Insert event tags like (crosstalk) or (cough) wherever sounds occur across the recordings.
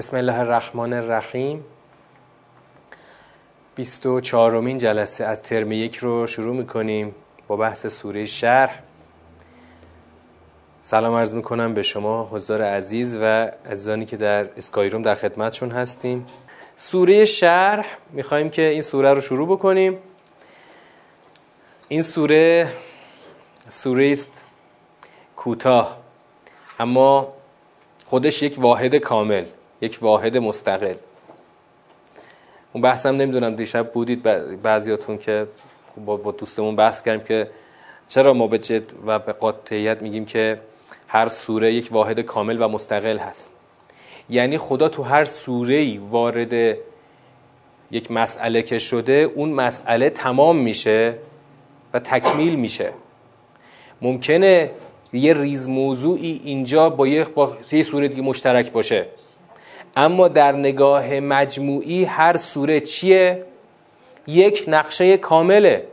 بسم الله الرحمن الرحیم. 24 مین جلسه از ترم یک رو شروع می‌کنیم با بحث سوره شرح. سلام عرض می‌کنم به شما حضار عزیز و عزیزانی که در اسکایروم در خدمتشون هستیم. سوره شرح می‌خوایم که این سوره رو شروع بکنیم. این سوره سوره است کوتاه اما خودش یک واحد کامل. یک واحد مستقل. اون بحثم نمی‌دونم دیشب بودید بعضیاتون که با, با دوستمون بحث کردیم که چرا ما به جد و به قاطعیت میگیم که هر سوره یک واحد کامل و مستقل هست. یعنی خدا تو هر سوره وارد یک مسئله که شده اون مسئله تمام میشه و تکمیل میشه. ممکنه یه ریز موضوعی اینجا با یه, با یه سوره دیگه مشترک باشه. اما در نگاه مجموعی هر سوره چیه؟ یک نقشه کامله.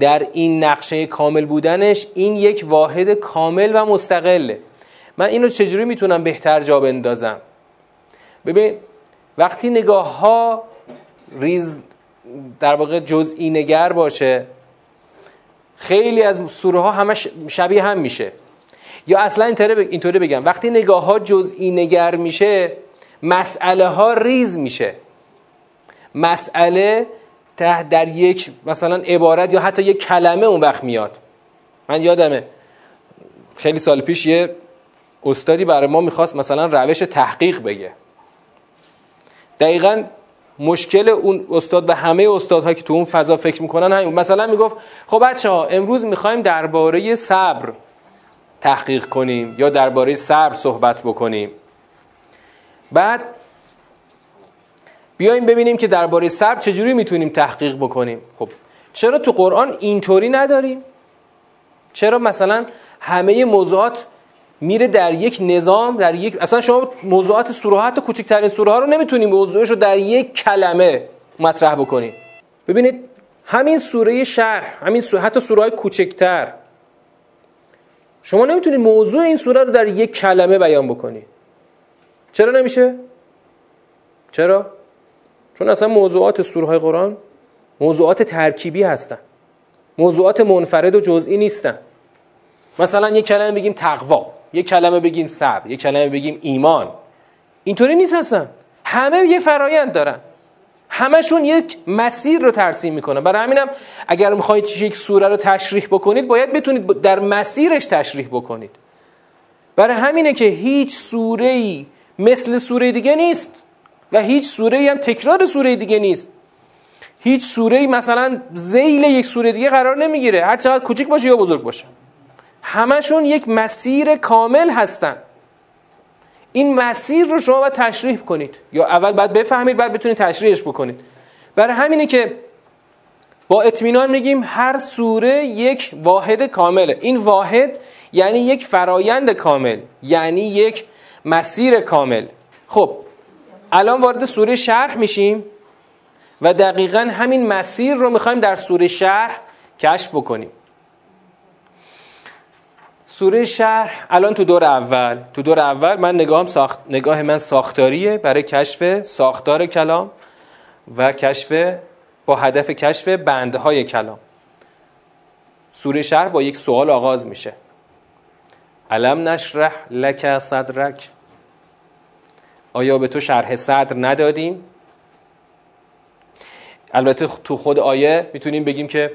در این نقشه کامل بودنش این یک واحد کامل و مستقله من اینو چجوری می‌تونم بهتر جا بندازم؟ ببین وقتی نگاه ها ریز در واقع جزئی نگر باشه خیلی از سوره ها همش شبیه هم میشه. یا اصلا اینطوری بگم. وقتی نگاه ها جزئی نگر میشه مسئله ها ریز میشه. مسئله در یک مثلا عبارت یا حتی یک کلمه اون وقت میاد. من یادمه خیلی سال پیش یه استادی برای ما می‌خواست مثلا روش تحقیق بگه. دقیقا مشکل اون استاد و همه استادها که تو اون فضا فکر می‌کنن همین مثلا می‌گفت خب بچه ها امروز می‌خوایم درباره صبر تحقیق کنیم یا درباره صبر صحبت بکنیم. بعد بیایم ببینیم که درباره صبر چجوری می‌تونیم تحقیق بکنیم. خب چرا تو قرآن اینطوری نداریم؟ چرا مثلا همه موضوعات میره در یک نظام در یک اصلا شما موضوعات سوره حتی کوچکترین سوره ها رو نمی‌تونیم موضوعش رو در یک کلمه مطرح بکنیم ببینید همین سوره شرح همین سوره حتی سوره های کوچکتر شما نمی‌تونید موضوع این سوره رو در یک کلمه بیان بکنید چرا نمیشه؟ چرا؟ چون اصلا موضوعات سوره های قرآن موضوعات ترکیبی هستن. موضوعات منفرد و جزئی نیستن. مثلا یک کلمه بگیم تقوا یک کلمه بگیم صبر یک کلمه بگیم ایمان. اینطوری نیست هستن همه یه فرایند دارن. همشون یک مسیر رو ترسیم می‌کنن برای همینم اگر می‌خواید یک سوره رو تشریح بکنید باید بتونید در مسیرش تشریح بکنید. برای همینه که هیچ سوره ای مثل سوره دیگه نیست و هیچ سوره ای هم تکرار سوره دیگه نیست. هیچ سوره ای مثلا زیل یک سوره دیگه قرار نمی‌گیره. هر چقدر کوچیک باشه یا بزرگ باشه. همشون یک مسیر کامل هستن. این مسیر رو شما باید تشریح کنید. یا اول باید بفهمید بعد بتونید تشریحش بکنید. برای همینه که با اطمینان میگیم هر سوره یک واحد کامله. این واحد یعنی یک فرایند کامل یعنی یک مسیر کامل. خب الان وارد سوره شرح میشیم و دقیقا همین مسیر رو می‌خوایم در سوره شرح کشف بکنیم. سوره شرح الان تو دور اول. تو دور اول من نگاهم ساخت نگاه من ساختاریه برای کشف ساختار کلام و کشف با هدف کشف بندهای کلام. سوره شرح با یک سوال آغاز میشه. علم نشرح لک صدرک؟ آیا به تو شرح صدر ندادیم؟ البته تو خود آیه می‌تونیم بگیم که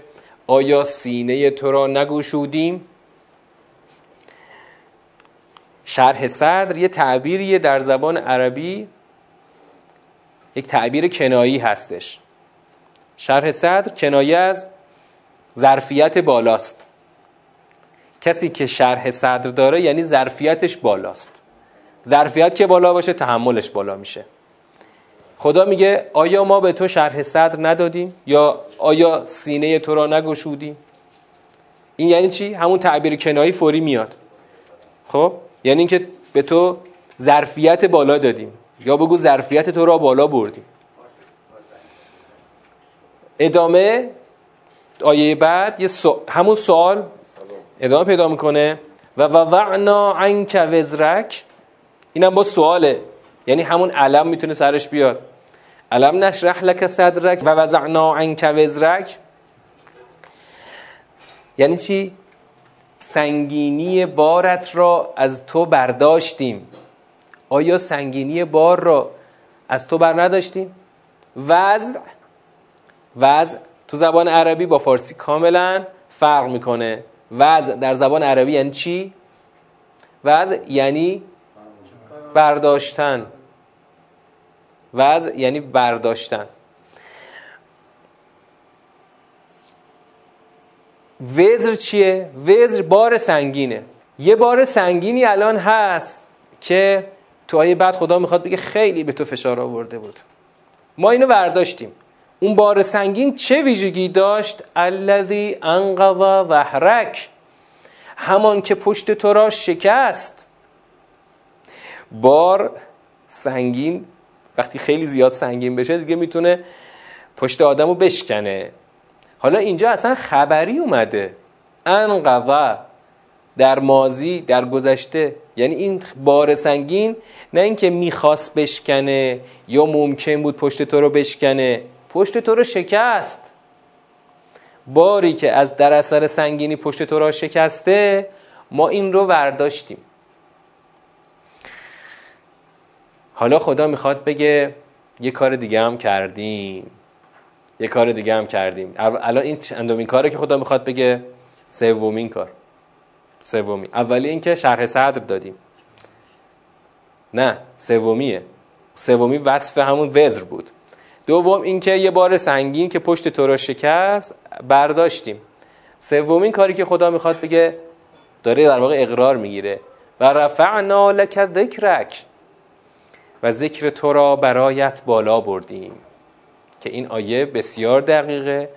آیا سینه تو را نگوشودیم شرح صدر یه تعبیریه در زبان عربی یک تعبیر کنایی هستش. شرح صدر کنایه از ظرفیت بالاست. کسی که شرح صدر داره یعنی ظرفیتش بالاست. ظرفیت که بالا باشه تحملش بالا میشه. خدا میگه آیا ما به تو شرح صدر ندادیم؟ یا آیا سینه تو را نگشودیم؟ این یعنی چی؟ همون تعبیر کنایی فوری میاد. خب؟ یعنی اینکه به تو ظرفیت بالا دادیم. یا بگو ظرفیت تو را بالا بردیم. ادامه آیه بعد یه همون سوال ادامه پیدا می‌کنه. و وضعنا عنک وزرک. اینم با سواله. یعنی همون علم می‌تونه سرش بیاد. علم نشرح لک صدرک و وزعنا عنک وزرک. یعنی چی؟ سنگینی بارت را از تو برداشتیم. آیا سنگینی بار را از تو بر نداشتیم؟ وضع وضع تو زبان عربی با فارسی کاملا فرق می‌کنه. وضع در زبان عربی یعنی چی؟ وضع یعنی برداشتن. وضع یعنی برداشتن. وزر چیه؟ وزر بار سنگینه. یه بار سنگینی الان هست که تو آیه بعد خدا می‌خواد بگه خیلی به تو فشار آورده بود. ما اینو برداشتیم. اون بار سنگین چه ویژگی داشت؟ الذی انقضا ظهرک همان که پشت تو را شکست. بار سنگین وقتی خیلی زیاد سنگین بشه دیگه می‌تونه پشت آدم رو بشکنه. حالا اینجا اصلا خبری اومده. انقضا در مازی در گذشته. یعنی این بار سنگین نه اینکه می‌خواست بشکنه یا ممکن بود پشت تو رو بشکنه. پشت تو رو شکست. باری که از در اثر سنگینی پشت تو را شکسته ما این رو ورداشتیم. حالا خدا می‌خواد بگه یه کار دیگه هم کردیم. یه کار دیگه هم کردیم. الان این چندمین کاره که خدا می‌خواد بگه سومین کار. سومی اولی اینکه شرح صدر دادیم. نه سومیه. سومی وصف همون وزر بود. دوم اینکه یه بار سنگین که پشت تو را شکست برداشتیم. سومین کاری که خدا می‌خواد بگه داره در واقع اقرار می‌گیره. و رفعنا لک ذکرک. و ذکر تو را برایت بالا بردیم. که این آیه بسیار دقیقه.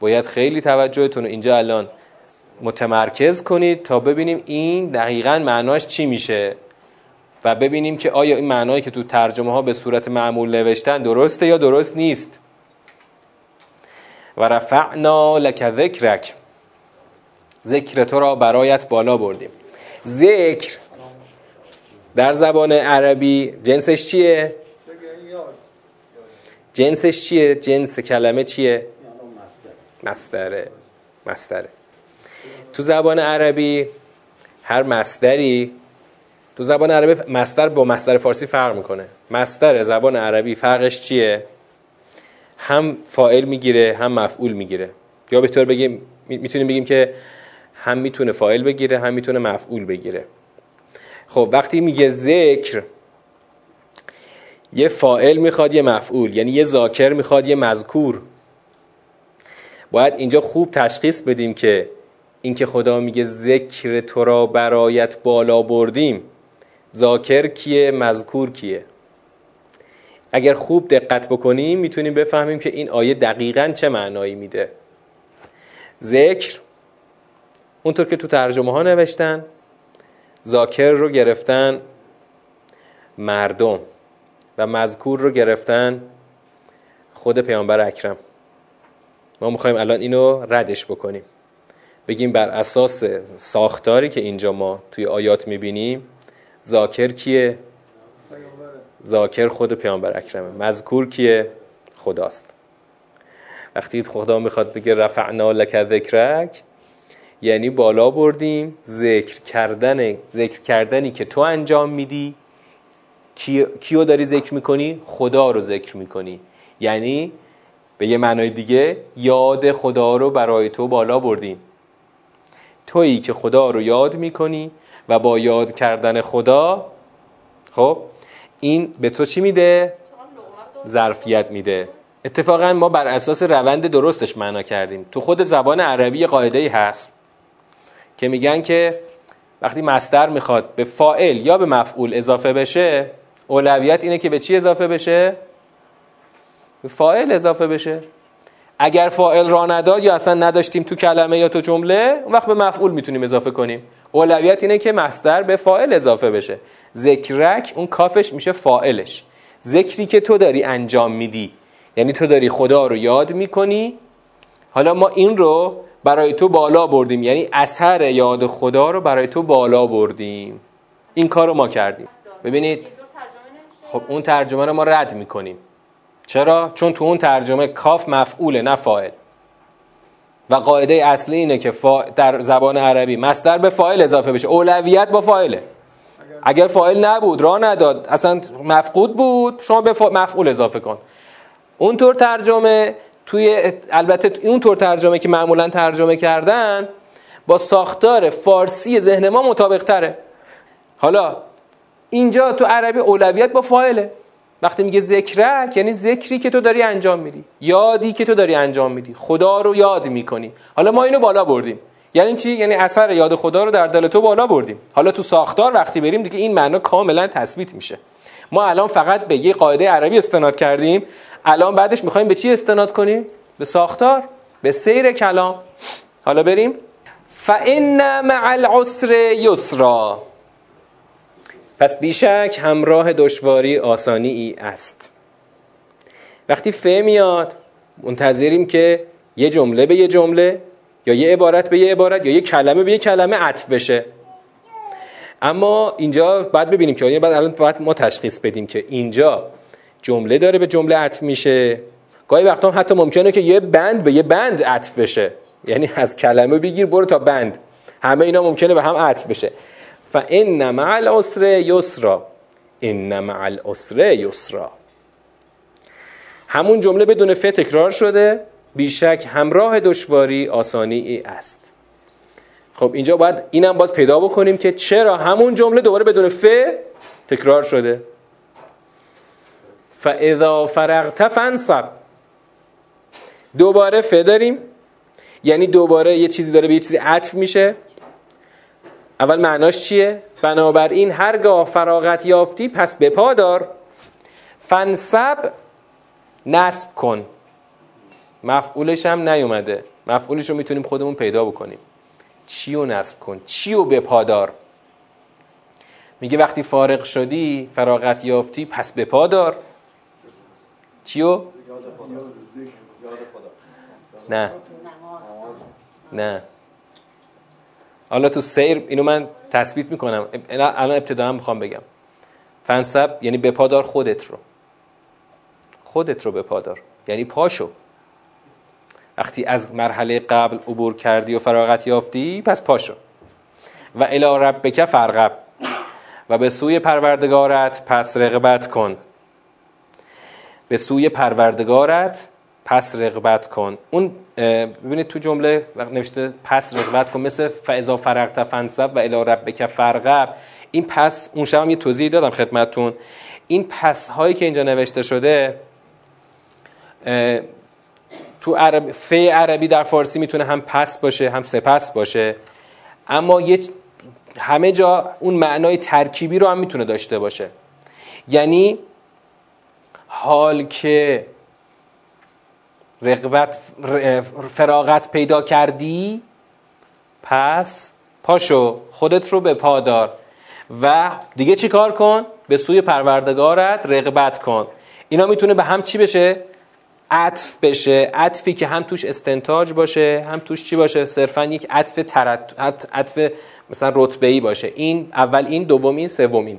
باید خیلی توجهتون رو اینجا الان متمرکز کنید تا ببینیم این دقیقا معناش چی میشه و ببینیم که آیا این معنایی که تو ترجمه ها به صورت معمول نوشتن درسته یا درست نیست. و رفعنا لک ذکرک. ذکر تو را برایت بالا بردیم. ذکر در زبان عربی جنسش چیه؟ جنسش چیه؟ جنس کلمه چیه؟ مستره. مستره. تو زبان عربی هر مستری تو زبان عربی مستر با مستر فارسی فرق می‌کنه. مستر زبان عربی فرقش چیه؟ هم فائل می‌گیره هم مفعول می‌گیره. یا به طور بگیم می‌تونیم بگیم که هم می‌تونه فائل بگیره هم می‌تونه مفعول بگیره. خب وقتی میگه ذکر یه فائل می‌خواد یه مفعول. یعنی یه ذاکر می‌خواد یه مذکور. باید اینجا خوب تشخیص بدیم که اینکه خدا میگه ذکر تو را برایت بالا بردیم ذاکر کیه مذکور کیه؟ اگر خوب دقت بکنیم می‌تونیم بفهمیم که این آیه دقیقا چه معنایی میده. ذکر اونطور که تو ترجمه ها نوشتن ذاکر رو گرفتن مردم. و مذکور رو گرفتن خود پیامبر اکرم. ما می‌خوایم الان اینو ردش بکنیم. بگیم بر اساس ساختاری که اینجا ما توی آیات می‌بینیم ذاکر کیه؟ ذاکر خود پیامبر اکرمه. مذکور کیه؟ خداست. وقتی خدا می‌خواد بگه رفعنا لک ذکرک یعنی بالا بردیم ذکر کردن ذکر کردنی که تو انجام میدی کیو داری ذکر می‌کنی؟ خدا رو ذکر می‌کنی. یعنی به یه معنای دیگه یاد خدا رو برای تو بالا بردیم تویی که خدا رو یاد می‌کنی و با یاد کردن خدا خب این به تو چی میده؟ ظرفیت میده. اتفاقا ما بر اساس روند درستش معنا کردیم. تو خود زبان عربی قاعده ای هست که میگن که وقتی مستر می‌خواد به فائل یا به مفعول اضافه بشه اولویت اینه که به چی اضافه بشه؟ به فائل اضافه بشه. اگر فائل را نداد یا اصلا نداشتیم تو کلمه یا تو جمله اون وقت به مفعول می‌تونیم اضافه کنیم. اولویت اینه که مستر به فائل اضافه بشه. ذکرک اون کافش میشه فائلش ذکری که تو داری انجام میدی. یعنی تو داری خدا رو یاد می‌کنی. حالا ما این رو برای تو بالا بردیم. یعنی اثر یاد خدا رو برای تو بالا بردیم. این کار رو ما کردیم. ببینید خب اون ترجمه رو ما رد می‌کنیم. چرا؟ چون تو اون ترجمه کاف مفعوله نه فاعل. و قاعده اصلی اینه که در زبان عربی مصدر به فاعل اضافه بشه. اولویت با فاعله. اگر فاعل نبود راه نداد. اصلا مفقود بود شما به مفعول اضافه کن. اونطور ترجمه توی البته اون طور ترجمه که معمولا ترجمه کردن با ساختار فارسی ذهن ما مطابق تره. حالا اینجا تو عربی اولویت با فاعله. وقتی میگه ذکرک یعنی ذکری که تو داری انجام میدی یادی که تو داری انجام میدی. خدا رو یاد می‌کنی. حالا ما اینو بالا بردیم. یعنی چی؟ یعنی اثر یاد خدا رو در دل تو بالا بردیم. حالا تو ساختار وقتی بریم دیگه این معنا کاملا تثبیت میشه. ما الان فقط به یه قاعده عربی استناد کردیم. الان بعدش می‌خوایم به چی استناد کنیم؟ به ساختار به سیر کلام. حالا بریم. فان مع العسر یسرا. پس بیشک همراه دشواری آسانی ای است. وقتی ف میاد منتظریم که یه جمله به یه جمله یا یه عبارت به یه عبارت یا یه کلمه به یه کلمه عطف بشه. اما اینجا باید ببینیم که یعنی بعد الان باید ما تشخیص بدیم که اینجا جمله داره به جمله عطف میشه. گاهی وقتا هم حتی ممکنه که یه بند به یه بند عطف بشه. یعنی از کلمه بگیر برو تا بند. همه اینا ممکنه به هم عطف بشه. فان مع العسر یسرا ان مع العسر یسرا همون جمله بدون ف تکرار شده بیشک همراه دشواری آسانی است. خب اینجا باید اینم باز پیدا بکنیم که چرا همون جمله دوباره بدون ف تکرار شده. فاذا فرغت فانصب دوباره ف داریم. یعنی دوباره یه چیزی داره به یه چیزی عطف میشه. اول معناش چیه؟ بنابراین هرگاه فراغت یافتی پس به پا دار. فنسب نصب کن. مفعولش هم نیومده. مفعولش رو می‌تونیم خودمون پیدا بکنیم. چی رو نصب کن؟ چی رو به پادار میگه وقتی فارغ شدی فراغت یافتی پس به پادار چی رو؟ نه. نه. حالا تو سیر اینو من تثبیت می‌کنم. الان ابتدا هم می‌خوام بگم. فنسب یعنی به پادار خودت رو. خودت رو به پادار یعنی پاشو. وقتی از مرحله قبل عبور کردی و فراغت یافتی پس پاشو. و الی ربک فرقب و به سوی پروردگارت پس رغبت کن. به سوی پروردگارت پس رغبت کن. اون ببینید تو جمله نوشته پس رغبت کن مثل فاذا فرغت فنصب و الی ربک فرقب این پس اون شب هم یه توضیح دادم خدمتتون. این پس هایی که اینجا نوشته شده تو عرب ف عربی در فارسی می‌تونه هم پس باشه هم سپس باشه. اما یه همه جا اون معنای ترکیبی رو هم می‌تونه داشته باشه. یعنی حال که رقبت فراغت پیدا کردی پس پاشو خودت رو به پادار و دیگه چی کار کن؟ به سوی پروردگارت رقبت کن. اینا می‌تونه به هم چی بشه؟ عطف بشه. عطفی که هم توش استنتاج باشه هم توش چی باشه؟ صرفا یک عطف ترت عطف مثلا رتبه باشه. این اول این دوم این سوم این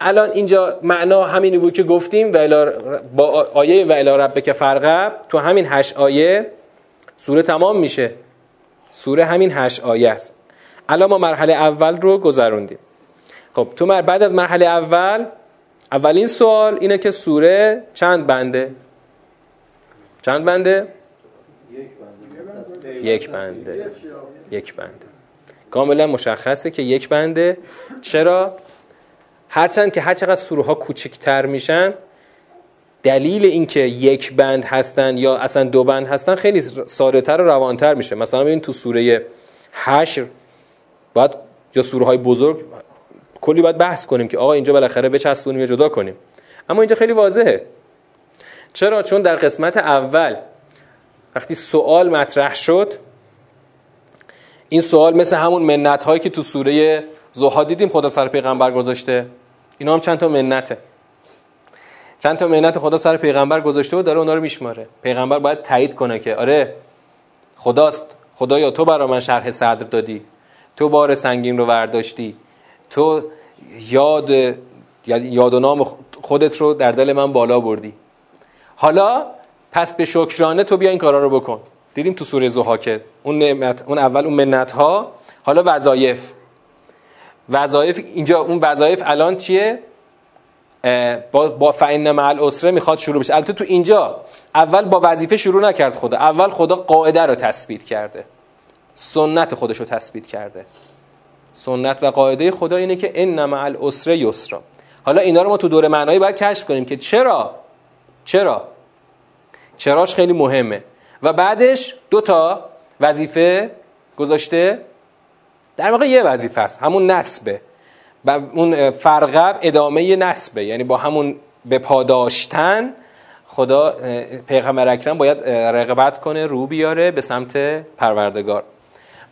الان اینجا معنا همینی بود که گفتیم و با آیه و الی ربک فرقب تو همین هشت آیه سوره تمام میشه. سوره همین هشت آیه است. الان ما مرحله اول رو گذروندیم. خب تو بعد از مرحله اول اولین سوال اینه که سوره چند بنده؟ چند بنده؟ یک بنده. یک بنده. کاملا مشخصه که یک بنده. چرا؟ هرچند که هرچقدر سوره ها کوچکتر میشن دلیل اینکه یک بند هستن یا اصلا دو بند هستن خیلی ساده تر و روانتر میشه. مثلا ببین تو سوره حشر باید یا سوره های بزرگ کلی باید بحث کنیم که آقا اینجا بالاخره بچسبونیم یا جدا کنیم. اما اینجا خیلی واضحه. چرا؟ چون در قسمت اول وقتی سوال مطرح شد این سوال مثل همون منت هایی که تو سوره زوها دیدیم خدا سر پیغمبر گذاشته. اینا هم چند تا منته. چند تا منت خدا سر پیغمبر گذاشته و داره اونا رو میشماره. پیغمبر باید تایید کنه که آره خداست. خدایا تو برا من شرح صدر دادی. تو بار سنگین رو ورداشتی. تو یاد یاد و نام خودت رو در دل من بالا بردی. حالا پس به شکرانه تو بیا این کارا رو بکن. دیدیم تو سوره زوها که اون نعمت اون اول اون منت ها حالا وظایف. وظایف اینجا اون وظایف الان چیه؟ با با فعن مع الاسره می‌خواد شروع بشه. البته تو اینجا اول با وظیفه شروع نکرد خدا. اول خدا قاعده رو تثبیت کرده. سنت خودش رو تثبیت کرده. سنت و قاعده خدا اینه که ان مع الاسره یسرا. حالا اینا رو ما تو دور معنایی باید کشف کنیم که چرا؟ چرا؟ چراش خیلی مهمه. و بعدش دو تا وظیفه گذاشته. در واقع یه وظیفه است. همون نسبه. و اون فرقب ادامه نسبه. یعنی با همون به پاداشتن خدا پیغمبر اکرم باید رقبت کنه رو بیاره به سمت پروردگار.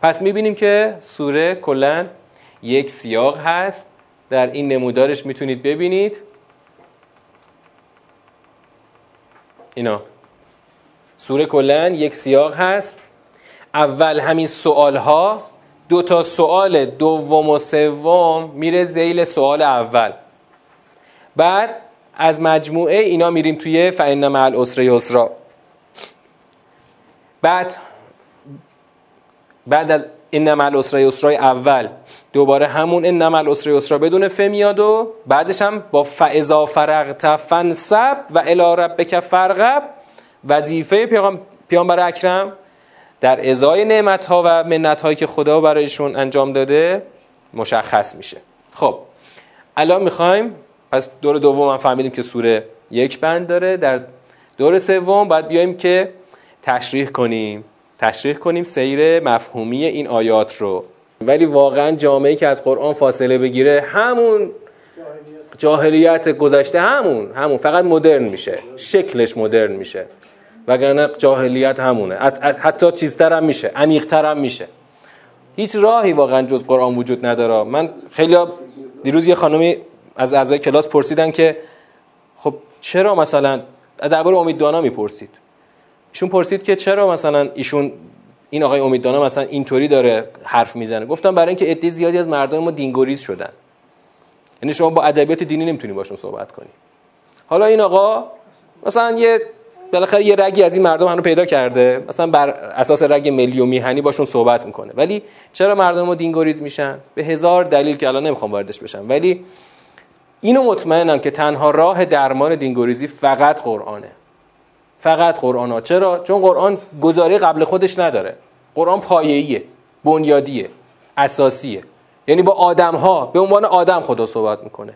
پس می‌بینیم که سوره کلا یک سیاق هست. در این نمودارش می‌تونید ببینید. اینا. سوره کلا یک سیاق هست. اول همین سوال ها دو تا سوال دوم و سوم میره زیل سوال اول. بعد از مجموعه اینا میریم توی فإن مع العسر یسرا. بعد بعد از این مع العسر یسرای اول. دوباره همون این مع العسر یسرا بدون ف میاد و بعدش هم با فاذا فرغت فنصب و الی ربک فرغب وظیفه پیغام پیامبر اکرم در ازای نعمت ها و منت هایی که خدا برایشون انجام داده مشخص میشه. خب الان می‌خوایم پس دور دوم هم فهمیدیم که سوره یک بند داره. در دور سوم باید بیایم که تشریح کنیم. تشریح کنیم سیر مفهومی این آیات رو. ولی واقعا جامعه که از قرآن فاصله بگیره همون جاهلیت گذشته همون همون فقط مدرن میشه. شکلش مدرن میشه. وگرنه جاهلیت همونه. حتی چیزتر هم میشه. عمیقتر هم میشه. هیچ راهی واقعا جز قرآن وجود نداره. من خیلی دیروز یه خانمی از اعضای کلاس پرسیدن که خب چرا مثلا درباره امید دانا می‌پرسید. ایشون پرسید که چرا مثلا ایشون این آقای امید دانا مثلا اینطوری داره حرف می‌زنه. گفتم برای اینکه عده زیادی از مردم ما دینگوریز شدن. یعنی شما با ادبیات دینی نمی‌تونی باشون صحبت کنی. حالا این آقا مثلا یه بالاخره یه رگی از این مردم هنو پیدا کرده. مثلا بر اساس رگ ملی و میهنی باشون صحبت می‌کنه. ولی چرا مردم ما دینگوریز میشن؟ به هزار دلیل که الان نمی‌خوام واردش بشم. ولی اینو مطمئنم که تنها راه درمان دینگوریزی فقط قرآنه. فقط قرآن ها. چرا؟ چون قرآن گزاره قبل خودش نداره. قرآن پایه‌ایه بنیادیه اساسیه. یعنی با آدم ها به عنوان آدم خدا صحبت می‌کنه.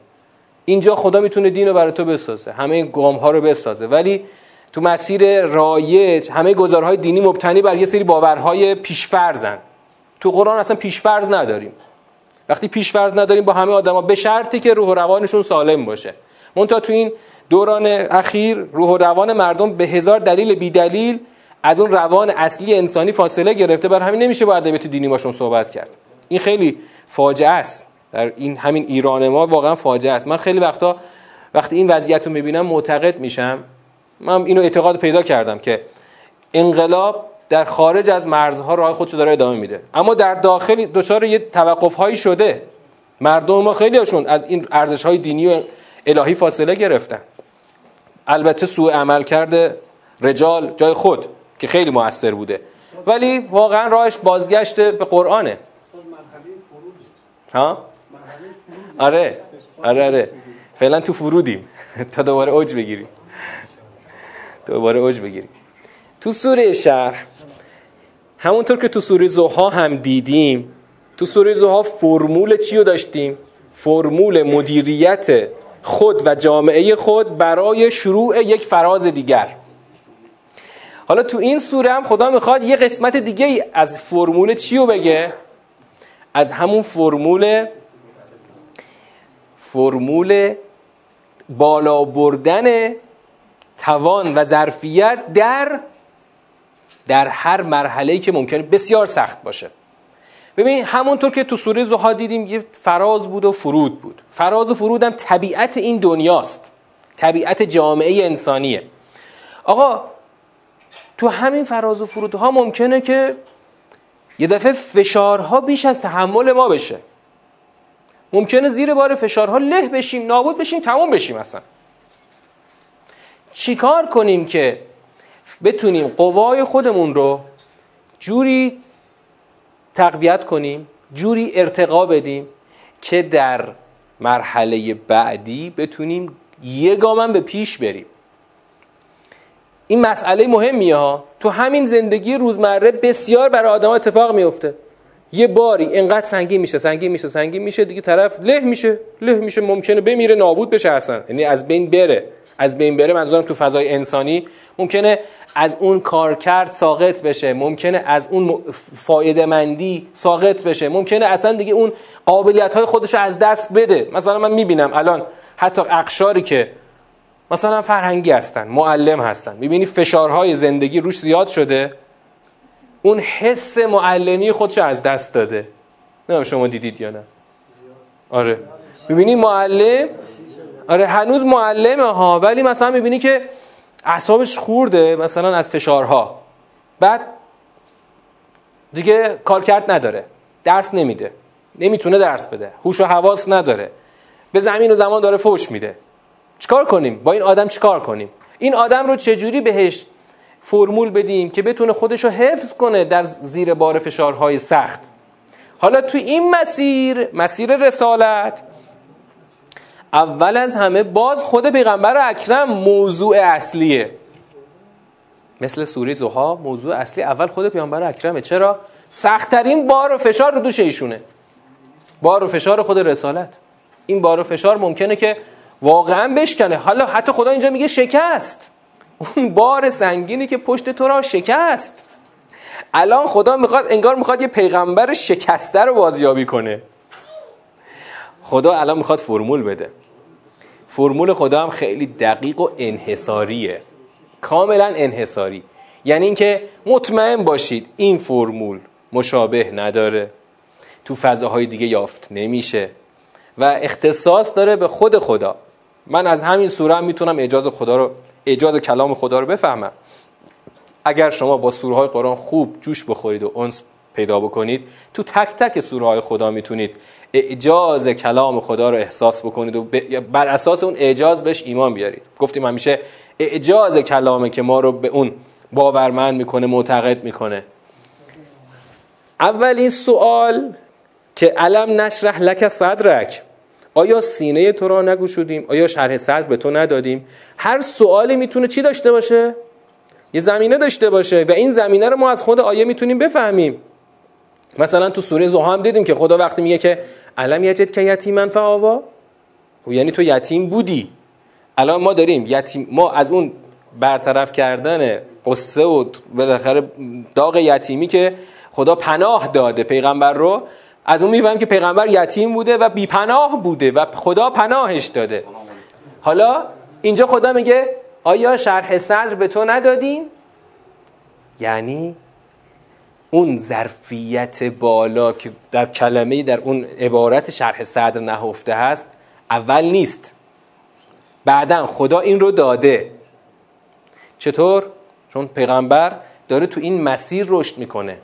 اینجا خدا می‌تونه دین رو برای تو بسازه. همه گام ها رو بسازه. ولی تو مسیر رایج همه گزارهای دینی مبتنی بر یه سری باورهای پیشفرزن. تو قرآن اصلا پیشفرز نداریم. وقتی پیشفرز نداریم با همه آدما به شرطی که روح و روانشون سالم باشه. منتها تو این دوران اخیر روح و روان مردم به هزار دلیل بی دلیل از اون روان اصلی انسانی فاصله گرفته. بر همین نمیشه با ادبیات دینی باشون صحبت کرد. این خیلی فاجعه است. در این همین ایران ما واقعا فاجعه است. من خیلی وقتا وقتی این وضعیت رو می‌بینم معتقد میشم. من اینو اعتقاد پیدا کردم که انقلاب در خارج از مرزها راه خودشو داره ادامه میده. اما در داخل دچار یه توقف هایی شده. مردم ما خیلی هاشون از این ارزش های دینی و الهی فاصله گرفتن. البته سوء عمل کرده رجال جای خود که خیلی موثر بوده. ولی واقعا راهش بازگشت به قرآنه. ها؟ آره. آره آره. فعلا تو فرودیم. (laughs) تا دوباره اوج بگیریم. دوباره اوج بگیریم. تو سوره شهر همونطور که تو سوره زوها هم دیدیم تو سوره زوها فرمول چی رو داشتیم؟ فرمول مدیریت خود و جامعه خود برای شروع یک فراز دیگر. حالا تو این سوره هم خدا می‌خواد یه قسمت دیگه از فرمول چی رو بگه؟ از همون فرمول فرمول بالا بردن توان و ظرفیت در در هر مرحله‌ای که ممکنه بسیار سخت باشه. ببین همونطور که تو سوره زها دیدیم یه فراز بود و فرود بود. فراز و فرود هم طبیعت این دنیاست. طبیعت جامعه انسانیه. آقا تو همین فراز و فرودها ممکنه که یه دفعه فشارها بیش از تحمل ما بشه. ممکنه زیر بار فشارها له بشیم نابود بشیم تموم بشیم اصلا. چیکار کنیم که بتونیم قوای خودمون رو جوری تقویت کنیم جوری ارتقا بدیم که در مرحله بعدی بتونیم یه گامم به پیش بریم. این مسئله مهمیه ها. تو همین زندگی روزمره بسیار برای آدم اتفاق میفته. یه باری اینقدر سنگین میشه سنگین میشه سنگین میشه دیگه طرف له میشه له میشه ممکنه بمیره نابود بشه اصلا. یعنی از بین بره. از بین بره منظورم تو فضای انسانی ممکنه از اون کارکرد ساقط بشه ممکنه از اون فایده مندی ساقط بشه ممکنه اصلا دیگه اون قابلیت های خودش از دست بده. مثلا من می‌بینم الان حتی اقشاری که مثلا فرهنگی هستن معلم هستن می‌بینی فشارهای زندگی روش زیاد شده اون حس معلمی خودش از دست داده. نه شما دیدید یا نه. آره. می‌بینی معلم آره هنوز معلمه ها ولی مثلا می‌بینی که اعصابش خورده مثلا از فشارها. بعد دیگه کارکرد نداره درس نمیده نمی‌تونه درس بده هوش و حواس نداره. به زمین و زمان داره فوش میده. چیکار کنیم؟ با این آدم چیکار کنیم؟ این آدم رو چجوری بهش فرمول بدیم که بتونه خودش رو حفظ کنه در زیر بار فشارهای سخت؟ حالا تو این مسیر مسیر رسالت اول از همه باز خود پیغمبر اکرم موضوع اصلیه. مثل سوره زوها موضوع اصلی اول خود پیغمبر اکرمه. چرا؟ سختترین بار و فشار رو دوش ایشونه. بار و فشار خود رسالت. این بار و فشار ممکنه که واقعا بشکنه. حالا حتی خدا اینجا میگه شکست. اون بار سنگینی که پشت تو را شکست. الان خدا می‌خواد انگار می‌خواد یه پیغمبر شکسته رو بازیابی کنه. خدا الان می‌خواد فرمول بده. فرمول خدا هم خیلی دقیق و انحصاریه. کاملا انحصاری. یعنی اینکه مطمئن باشید این فرمول مشابه نداره. تو فضاهای دیگه یافت نمیشه. و اختصاص داره به خود خدا. من از همین سوره هم می‌تونم اجاز خدا رو اجاز کلام خدا رو بفهمم. اگر شما با سوره های قرآن خوب جوش بخورید و انس پیدا بکنید تو تک تک سوره های خدا می‌تونید اعجاز کلام خدا رو احساس بکنید و بر اساس اون اعجاز بهش ایمان بیارید. گفتیم همیشه اعجاز کلامه که ما رو به اون باورمند می‌کنه معتقد می‌کنه. اولین سوال که علم نشرح لک صدرک. آیا سینه تو را نگوشودیم آیا شرح صدر به تو ندادیم؟ هر سوالی می‌تونه چی داشته باشه؟ یه زمینه داشته باشه و این زمینه رو ما از خود آیه می‌تونیم بفهمیم. مثلا تو سوره زوها هم دیدیم که خدا وقتی میگه که علم یجد که یتیمن فآوا؟ خب یعنی تو یتیم بودی. الان ما داریم یتیم ما از اون برطرف کردن قصه و بالاخره داغ یتیمی که خدا پناه داده پیغمبر رو از اون می‌فهمیم که پیغمبر یتیم بوده و بی پناه بوده و خدا پناهش داده. حالا اینجا خدا میگه آیا شرح صدر به تو ندادیم؟ یعنی اون ظرفیت بالا که در کلمه در اون عبارت شرح صدر نهفته هست اول نیست. بعدا خدا این رو داده. چطور؟ چون پیغمبر داره تو این مسیر رشد می‌کنه.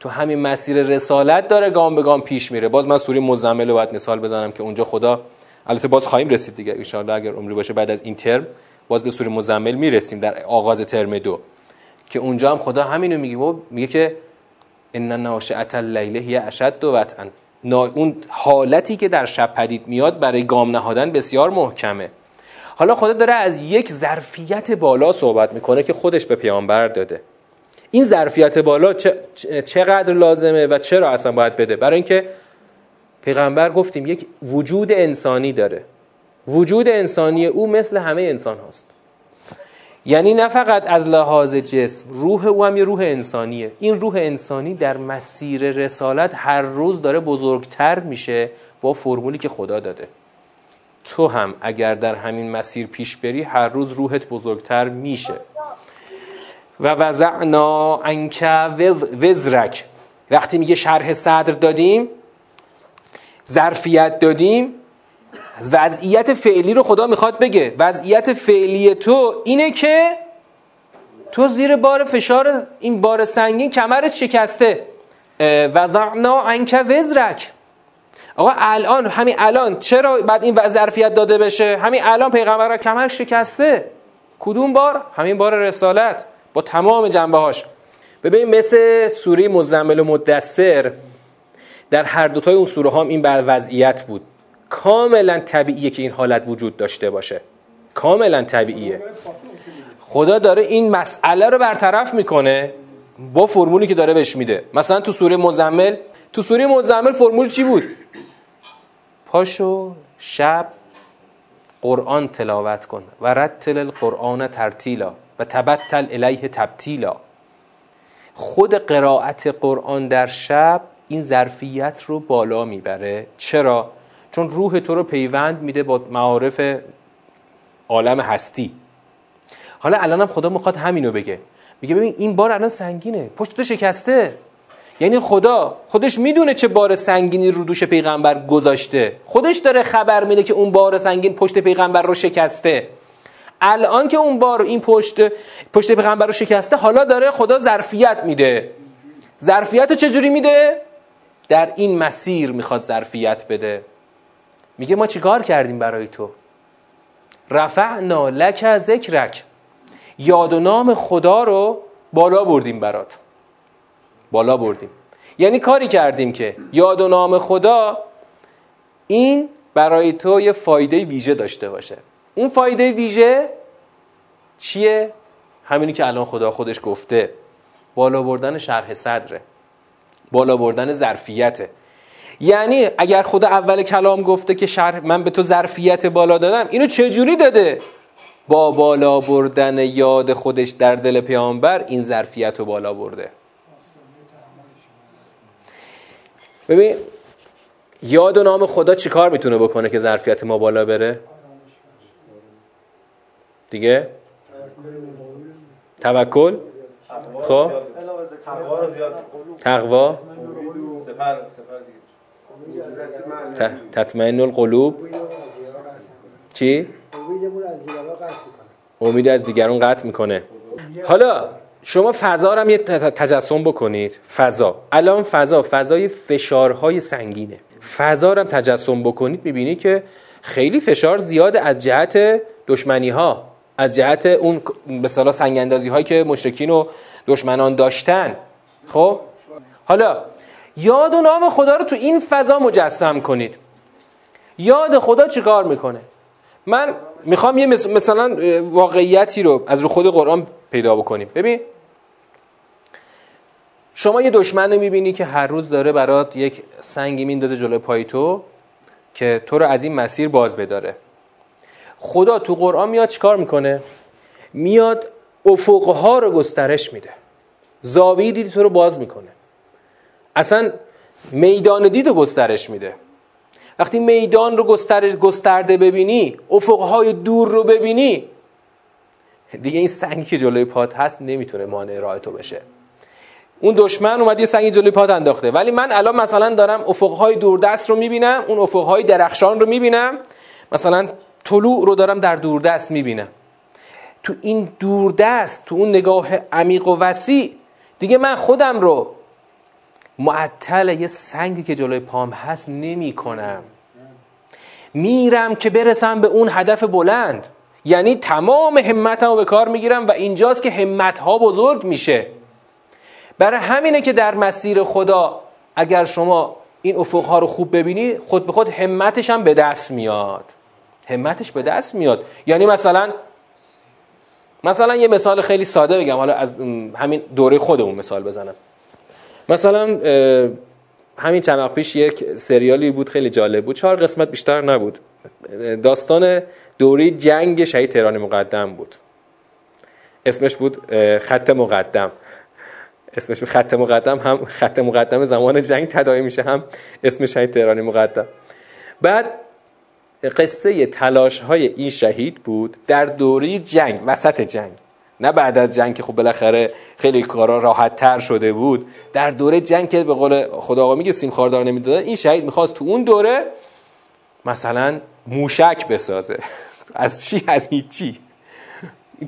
تو همین مسیر رسالت داره گام به گام پیش میره. باز من سوره مزمل رو باید مثال بزنم که اونجا خدا البته باز خواهیم رسید دیگه ان اگر عمری باشه بعد از این ترم باز به سوره مزمل می‌رسیم در آغاز ترم دو. که اونجا هم خدا همینو میگه. میگه که ان ناشئه اللیل هی اشد وطئا اون حالتی که در شب پدید میاد برای گام نهادن بسیار محکمه. حالا خدا داره از یک ظرفیت بالا صحبت می‌کنه که خودش به پیامبر داده. این ظرفیت بالا چقدر لازمه و چرا اصلا باید بده؟ برای اینکه پیغمبر گفتیم یک وجود انسانی داره. وجود انسانی او مثل همه انسان هاست. یعنی نه فقط از لحاظ جسم روح او هم یه روح انسانیه. این روح انسانی در مسیر رسالت هر روز داره بزرگتر میشه با فرمولی که خدا داده. تو هم اگر در همین مسیر پیش بری هر روز روحت بزرگتر میشه. و وضعنا انک وزرک. وقتی میگه شرح صدر دادیم ظرفیت دادیم وضعیت فعلی رو خدا می‌خواد بگه. وضعیت فعلی تو اینه که تو زیر بار فشار این بار سنگین کمرت شکسته. وضعنا انک وزرک. آقا الان همین الان چرا بعد این ظرفیت داده بشه؟ همین الان پیغمبر کمر شکسته. کدوم بار؟ همین بار رسالت. با تمام جنبه هاش ببین مثل سوره مزمل و مدثر در هر دوتای اون سوره هم این بر وضعیت بود. کاملا طبیعیه که این حالت وجود داشته باشه. کاملا طبیعیه. خدا داره این مسئله رو برطرف می‌کنه با فرمولی که داره بهش میده. مثلا تو سوره مزمل تو سوره مزمل فرمول چی بود؟ پاشو شب قرآن تلاوت کن و رتل القرآن ترتیلا و تبتل الیه تبتیلا. خود قرائت قرآن در شب این ظرفیت رو بالا می‌بره. چرا؟ چون روح تو رو پیوند میده با معارف عالم هستی. حالا الانم خدا می‌خواد همینو بگه. میگه ببین این بار الان سنگینه. پشت تو شکسته. یعنی خدا خودش می‌دونه چه بار سنگینی رو دوش پیغمبر گذاشته. خودش داره خبر میده که اون بار سنگین پشت پیغمبر رو شکسته. الان که اون بار این پشت پشت پیغمبر رو شکسته حالا داره خدا ظرفیت میده. ظرفیت رو چجوری میده؟ در این مسیر می‌خواد ظرفیت بده. میگه ما چیکار کردیم برای تو؟ رفعنا لک ذکرک. یاد و نام خدا رو بالا بردیم برات. بالا بردیم. یعنی کاری کردیم که یاد و نام خدا این برای تو یه فایده ویژه داشته باشه. اون فایده ویژه چیه؟ همینی که الان خدا خودش گفته. بالا بردن شرح صدره. بالا بردن ظرفیته. یعنی اگر خدا اول کلام گفته که شرح من به تو ظرفیت بالا دادم اینو چجوری داده؟ با بالا بردن یاد خودش در دل پیامبر این ظرفیت رو بالا برده. ببین یاد و نام خدا چیکار می‌تونه بکنه که ظرفیت ما بالا بره؟ دیگه؟ توکل؟ خب؟ تقوا تطمئن القلوب. چی؟ امید از دیگران قطع می‌کنه. حالا شما فضا رو هم یه تجسم بکنید. فضا. الان فضا فضای فشارهای سنگینه. فضا رو هم تجسم بکنید می‌بینید که خیلی فشار زیاده از جهت دشمنی ها از جهت اون به صلاح سنگ هایی که مشرکین و دشمنان داشتن. خب؟ حالا یاد و نام خدا رو تو این فضا مجسم کنید. یاد خدا چیکار می‌کنه؟ من می‌خوام یه مثلا واقعیتی رو از رو خود قرآن پیدا بکنیم. ببین شما یه دشمن رو می‌بینی که هر روز داره برات یک سنگی میندازه جلوی پای تو که تو رو از این مسیر باز بداره. خدا تو قرآن میاد چیکار می‌کنه؟ میاد افقها رو گسترش میده. زاویه دید تو رو باز می‌کنه. اصلا میدان دید رو گسترش میده. وقتی میدان رو گسترش گسترده ببینی افقهای دور رو ببینی دیگه این سنگی که جلوی پات هست نمی‌تونه مانع راه تو بشه. اون دشمن اومد یه سنگی جلوی پات انداخته. ولی من الان مثلا دارم افقهای دوردست رو می‌بینم اون افقهای درخشان رو می‌بینم. مثلا طلوع رو دارم در دوردست می‌بینم. تو این دوردست تو اون نگاه عمیق و وسیع دیگه من خودم رو معطل یه سنگی که جلوی پام هست نمی کنم میرم که برسم به اون هدف بلند. یعنی تمام همتم رو به کار می‌گیرم و اینجاست که همت ها بزرگ میشه. برای همینه که در مسیر خدا اگر شما این افق ها رو خوب ببینی خود به خود همتش هم به دست میاد. همتش به دست میاد. یعنی مثلا مثلا یه مثال خیلی ساده بگم. حالا از همین دوره خودمون مثال بزنم. مثلا همین چند وقت پیش یک سریالی بود خیلی جالب بود. چهار قسمت بیشتر نبود. داستان دوره جنگ شهید تهران مقدم بود. اسمش بود خط مقدم. اسمش خط مقدم هم خط مقدم زمان جنگ تداعی میشه هم اسم شهید تهرانی مقدم. بعد قصه تلاش های این شهید بود در دوره جنگ وسط جنگ. نه بعد از جنگ که خب بالاخره خیلی کارا راحت تر شده بود در دوره جنگ که به قول خدا آقا میگه سیم خاردار نمی‌داد این شهید می‌خواست تو اون دوره مثلا موشک بسازه. (laughs) از چی؟ از هیچی.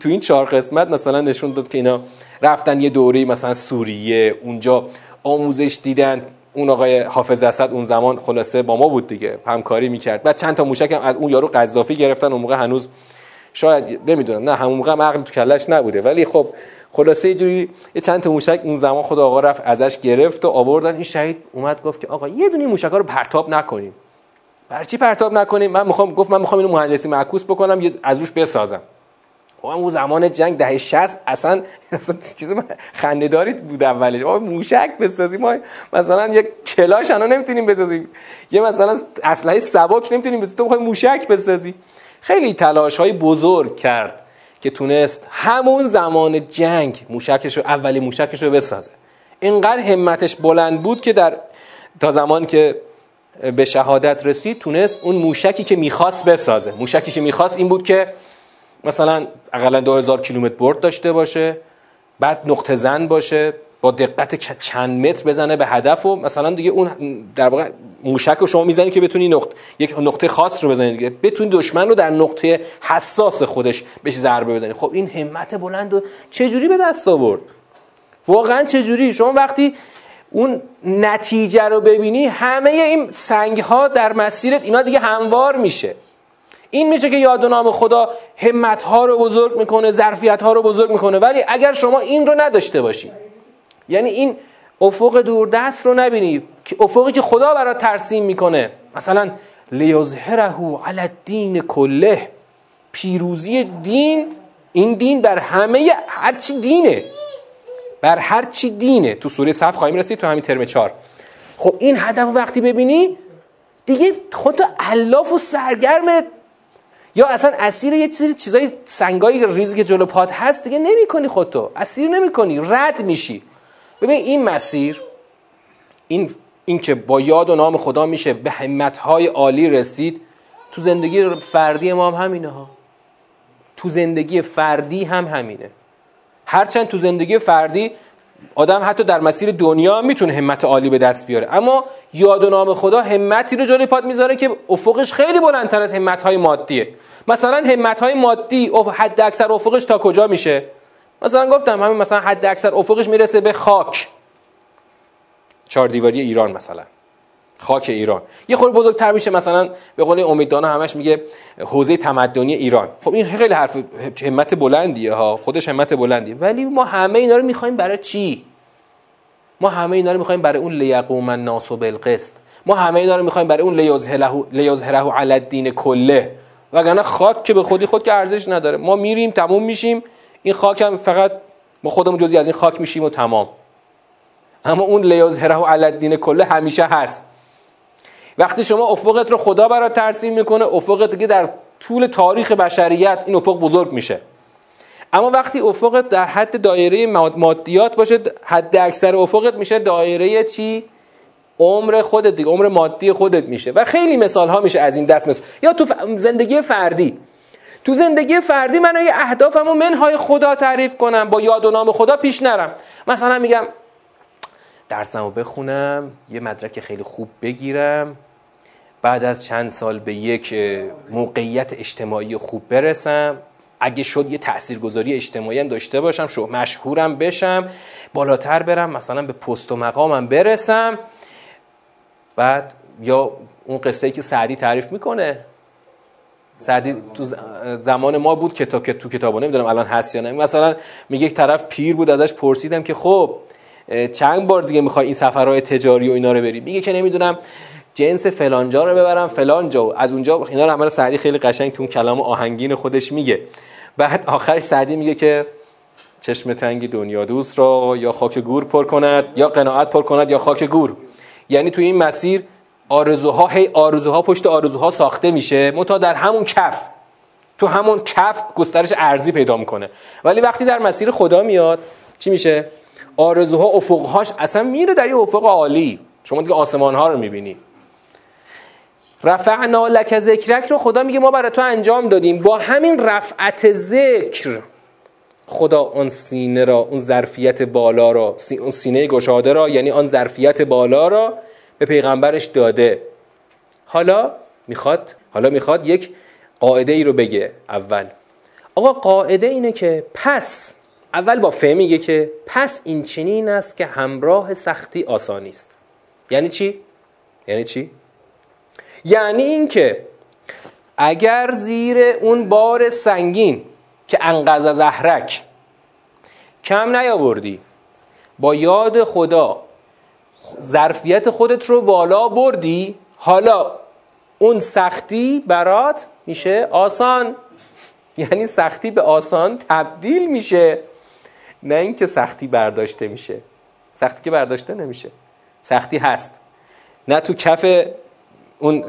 تو این چهار قسمت مثلا نشون داد که اینا رفتن یه دوره مثلا سوریه اونجا آموزش دیدن. اون آقای حافظ اسد اون زمان خلاصه با ما بود دیگه همکاری می‌کرد. بعد چند تا موشک هم از اون یارو قذافی گرفتن اون موقع هنوز شاید نمی‌دونم نه همون موقع عقل تو کلش نبوده. ولی خب خلاصه یه جوری یه چند تا موشک اون زمان خدا آقا رفت ازش گرفت و آوردن. این شهید اومد گفت که آقا یه دونه موشک رو پرتاب نکنیم. برای چی پرتاب نکنیم؟ من می‌خوام گفت من می‌خوام اینو مهندسی معکوس بکنم از روش بسازم. خب اون زمان جنگ دهه 60 اصلا اصلا چیز خنده‌داری بود اولش. ما موشک بسازیم ما مثلا یک کلاش انا نمی‌تونیم بسازیم. یه مثلا اسلحه سبک نمی‌تونیم بسازیم. تو می‌خوای موشک بسازی. خیلی تلاش های بزرگ کرد که تونست همون زمان جنگ موشکش رو اولی موشکش رو بسازه. اینقدر همتش بلند بود که در تا زمان که به شهادت رسید تونست اون موشکی که می‌خواست بسازه. موشکی که می‌خواست این بود که مثلا اقلا 2000 کیلومتر برد داشته باشه بعد نقطه زن باشه با دقت چند متر بزنه به هدف و مثلا دیگه اون در واقع موشک رو شما می‌زنی که بتونی نقطه یک نقطه خاص رو بزنید دیگه. بتونی دشمن رو در نقطه حساس خودش بهش ضربه بزنی. خب این همت بلند و چه جوری به دست آورد؟ واقعا چه جوری شما وقتی اون نتیجه رو ببینی همه این سنگ ها در مسیرت اینا دیگه هموار میشه. این میشه که یاد و نام خدا همت ها رو بزرگ می‌کنه ظرفیت ها رو بزرگ می‌کنه. ولی اگر شما این رو نداشته باشی یعنی این افق دوردست رو نبینی که افقی که خدا برات ترسیم می‌کنه. مثلا لیظهره علی الدین کله. پیروزی دین این دین در همه هرچی دینه. بر هر چی دینه. تو سوره صف خواهیم رسید تو همین ترم چهار. خب این هدف وقتی ببینی دیگه خودتو علاف و سرگرم یا اصلا اسیر یه چیزی چیزای سنگای ریزی که جلو پات هست دیگه نمی‌کنی خودتو. اسیر نمی‌کنی. رد میشی. ببین این مسیر این این که با یاد و نام خدا میشه به همتهای عالی رسید تو زندگی فردی ما هم همینه ها. تو زندگی فردی هم همینه. هرچند تو زندگی فردی آدم حتی در مسیر دنیا می‌تونه همت عالی به دست بیاره. اما یاد و نام خدا همتی رو جلوی پات می‌ذاره که افقش خیلی بلندتر از همت های مادیه. مثلا همت های مادی حد اکثر افقش تا کجا میشه؟ مثلا گفتم همین مثلا حد اکثر افقش می‌رسه به خاک. چهار دیواری ایران مثلا. خاک ایران. یه خورده بزرگتر میشه مثلا به قول امیددانا همش میگه حوزه تمدنی ایران. خب این خیلی حرف همت بلندیه ها. خودش همت بلندیه. ولی ما همه اینا رو می‌خوایم برای چی؟ ما همه اینا رو می‌خوایم برای اون لیقوم الناس بالقسط. ما همه اینا رو می‌خوایم برای اون لیظهره علی الدین کله. وگرنه خاک که به خودی خود که ارزش نداره. ما میریم تموم میشیم. این خاک هم فقط ما خودمون جزی از این خاک میشیم و تمام. اما اون لیظهره علی الدین کله همیشه هست. وقتی شما افقت رو خدا برات ترسیم می‌کنه افقت که در طول تاریخ بشریت این افق بزرگ میشه. اما وقتی افقت در حد دایره مادیات باشه حد اکثر افقت میشه دایره چی؟ عمر خودت دیگه عمر مادی خودت میشه. و خیلی مثال ها میشه از این دست مثل یا تو زندگی فردی. تو زندگی فردی من اگه اهدافم و منهای خدا تعریف کنم با یاد و نام خدا پیش نرم. مثلا میگم درسمو بخونم یه مدرک خیلی خوب بگیرم بعد از چند سال به یک موقعیت اجتماعی خوب برسم. اگه شد یه تاثیرگذاری اجتماعی هم داشته باشم شو مشهورم بشم بالاتر برم مثلا به پست و مقامم برسم. بعد یا اون قصه ای که سعدی تعریف می‌کنه سعدی تو زمان ما بود که تو کتابا نمی‌دونم الان هست یا نه. مثلا میگه یک طرف پیر بود ازش پرسیدم که خب چند بار دیگه می‌خوای این سفرهای تجاری و اینا رو بری؟ میگه که نمی‌دونم جنس فلانجا رو ببرم فلانجا از اونجا اینا رو همه سعدی خیلی قشنگ تو کلام آهنگین خودش میگه. بعد آخرش سعدی میگه که چشم تنگی دنیا دوست را یا خاک گور پر کند یا قناعت پر کند یا خاک گور. یعنی تو این مسیر آرزوها هی آرزوها پشت آرزوها ساخته میشه. متا در همون کف. تو همون کف گسترش ارزی پیدا می‌کنه. ولی وقتی در مسیر خدا میاد چی میشه؟ آرزوها افقهاش اصلا میره در یه افق عالی. شما دیگه آسمان ها رو می‌بینی. رفعنا لک ذکرک رو خدا میگه ما برای تو انجام دادیم. با همین رفعت ذکر خدا اون سینه را اون ظرفیت بالا را اون سینه گشاده را یعنی آن ظرفیت بالا را به پیغمبرش داده. حالا می‌خواد حالا می‌خواد یک قاعده ای رو بگه اول. آقا قاعده اینه که پس اول با فهم میگه که پس این چنین است که همراه سختی آسانی است. یعنی چی؟ یعنی چی؟ یعنی اینکه اگر زیر اون بار سنگین که انقذ زهرک کم نیاوردی با یاد خدا ظرفیت خودت رو بالا بردی. حالا اون سختی برات میشه آسان. یعنی سختی به آسان تبدیل میشه. نه اینکه سختی برداشته میشه. سختی که برداشته نمیشه. سختی هست. نه تو کف اون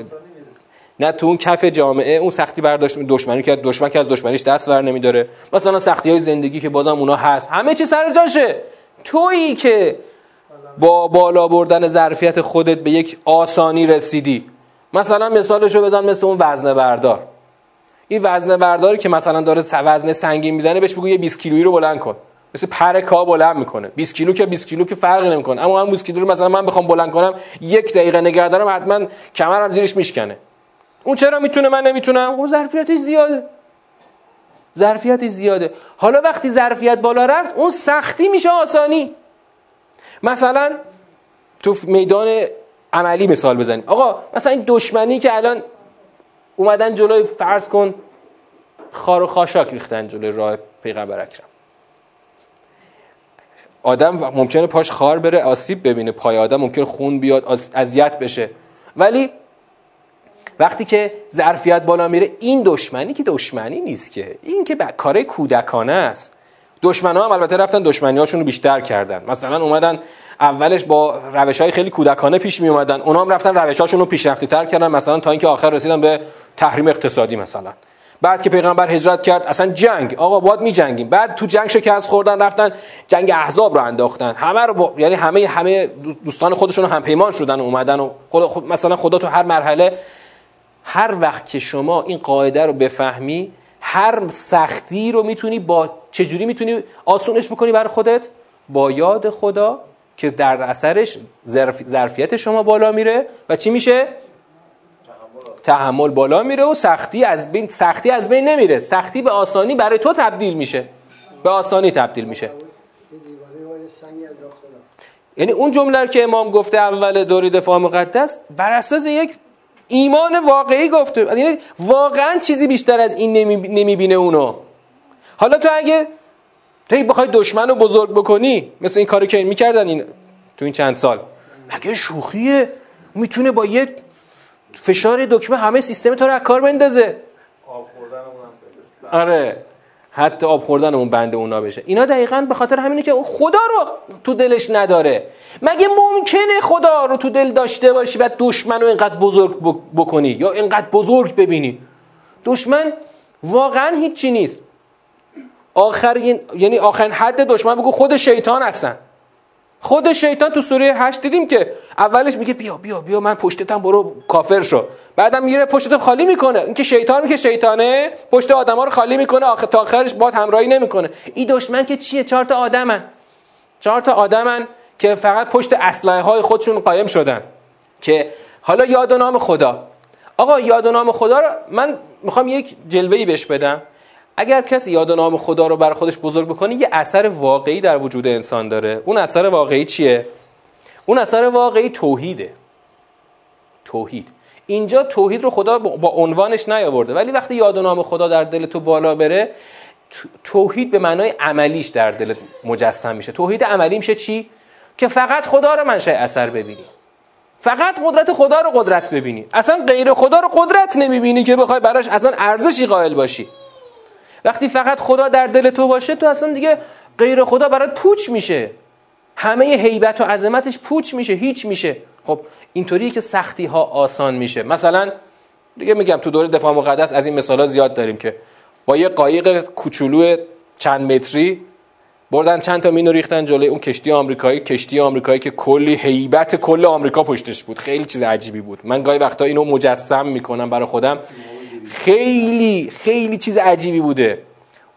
نه تو اون کف جامعه اون سختی برداشت دشمنی که دشمن که از دشمنیش دست ور نمیداره. مثلا سختی های زندگی که بازم اونا هست. همه چی سر جاشه. تویی که با بالا بردن ظرفیت خودت به یک آسانی رسیدی. مثلا مثالشو بزن مثل اون وزنه بردار. این وزنه برداری که مثلا داره وزنه سنگین می‌زنه بهش بگو یه 20 کیلویی رو بلند کن. مثل پر کا بلند می‌کنه. 20 کیلو که 20 کیلو که فرقی نمی‌کنه. اما هم 20 کیلو رو مثلا من بخوام بلند کنم یک دقیقه نگه دارم حتما کمرم زیرش میشکنه. اون چرا می‌تونه؟ من نمی‌تونم. اون ظرفیتش زیاده. ظرفیتش زیاده. حالا وقتی ظرفیت بالا رفت اون سختی میشه آسانی. مثلا تو میدان عملی مثال بزنیم. آقا مثلا این دشمنی که الان اومدن جلوی فرض کن خار و خاشاک ریختن جلوی راه پیغمبر اکرم. آدم ممکنه پاش خار بره آسیب ببینه پای آدم ممکنه خون بیاد اذیت بشه. ولی وقتی که ظرفیت بالا میره این دشمنی که دشمنی نیست که این که کار کودکانه است. دشمن ها هم البته رفتن دشمنی هاشون رو بیشتر کردن. مثلا اومدن اولش با روش های خیلی کودکانه پیش می اومدن اونا هم رفتن روش هاشون رو پیشرفته تر کردن. مثلا تا اینکه آخر رسیدن به تحریم اقتصادی مثلا. بعد که پیغمبر هجرت کرد اصلا جنگ. آقا باید می جنگیم بعد تو جنگ شکست خوردن رفتن جنگ احزاب رو انداختن. همه رو یعنی همه همه دوستان خودشون هم پیمان شدن و اومدن و خود, خود مثلا خدا تو هر مرحله هر وقت که شما این قاعده رو بفهمی هر سختی رو می‌تونی با چجوری می‌تونی آسونش بکنی برای خودت؟ با یاد خدا که در اثرش ظرفیت شما بالا میره. و چی میشه؟ تحمل بالا میره و سختی از بین سختی از بین نمیره. سختی به آسانی برای تو تبدیل میشه. به آسانی تبدیل میشه. یعنی اون جمله که امام گفته اول دوری دفاع مقدس بر اساس یک ایمان واقعی گفته. یعنی واقعا چیزی بیشتر از این نمی‌بینه اونو. حالا تو اگه تو بخوای دشمن رو بزرگ بکنی مثل این کاری که می‌کردن این تو این چند سال. مگه شوخیه؟ می‌تونه با یه فشار دکمه همه سیستم تو رو از کار بندازه. آره. حتی آب خوردن اون بنده اونا بشه. اینا دقیقا به خاطر همینه که خدا رو تو دلش نداره. مگه ممکنه خدا رو تو دل داشته باشی و دشمن رو اینقدر بزرگ بکنی یا اینقدر بزرگ ببینی؟ دشمن واقعا هیچی نیست. آخر یعنی آخرین حد دشمن بگو خود شیطان هستن. خود شیطان تو سوره هشت دیدیم که اولش میگه بیا بیا بیا من پشتتم برو کافر شو. بعدم میره پشتتو خالی می‌کنه. اینکه شیطان که شیطانه پشت آدما رو خالی می‌کنه آخر تا آخرش باد همراهی نمی‌کنه. این دشمن که چیه؟ چهار تا آدمن. چهار تا آدمن که فقط پشت اسلحه های خودشون قایم شدن. که حالا یاد و نام خدا. آقا یاد و نام خدا رو من می‌خوام یک جلوه‌ای بهش بدم. اگر کسی یاد و نام خدا رو برای خودش بزرگ بکنه یه اثر واقعی در وجود انسان داره. اون اثر واقعی چیه؟ اون اثر واقعی توحیده. توحید. اینجا توحید رو خدا با عنوانش نیاورده. ولی وقتی یاد و نام خدا در دل تو بالا بره توحید به معنای عملیش در دل مجسم میشه. توحید عملی میشه چی؟ که فقط خدا رو منشأ اثر ببینی. فقط قدرت خدا رو قدرت ببینی. اصلا غیر خدا رو قدرت نمی‌بینی که بخوای براش اصلا ارزشی قائل باشی. وقتی فقط خدا در دل تو باشه تو اصلا دیگه غیر خدا برات پوچ میشه. همه هیبت و عظمتش پوچ میشه هیچ میشه. خب اینطوریه که سختی ها آسان میشه. مثلا دیگه میگم تو دوره دفاع مقدس از این مثالا زیاد داریم که با یه قایق کوچولو چند متری بردن چند تا مینو ریختن جلوی اون کشتی آمریکایی. کشتی آمریکایی که کلی هیبت کل آمریکا پشتش بود. خیلی چیز عجیبی بود. من گاهی وقتا اینو مجسم می‌کنم برای خودم. خیلی خیلی چیز عجیبی بوده.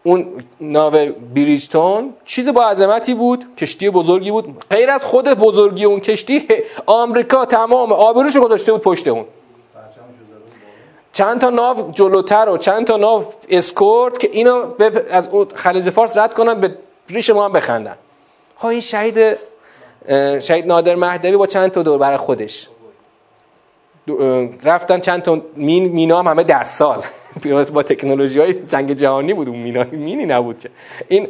اون ناو بریجتون چیز با عظمتی بود کشتی بزرگی بود. غیر از خود بزرگی اون کشتی آمریکا تمام آبروش گذاشته بود پشت اون. چند تا ناو جلوتر و چند تا ناو اسکورت که اینو از خلیج فارس رد کنن به ریش ما هم بخندن. خب این شهید شهید نادر مهدوی با چند تا دور برای خودش. رفتن چند تا مین مینا هم همه دست ساز (laughs) با تکنولوژی های جنگ جهانی بود اون مینا. مینی نبود که. این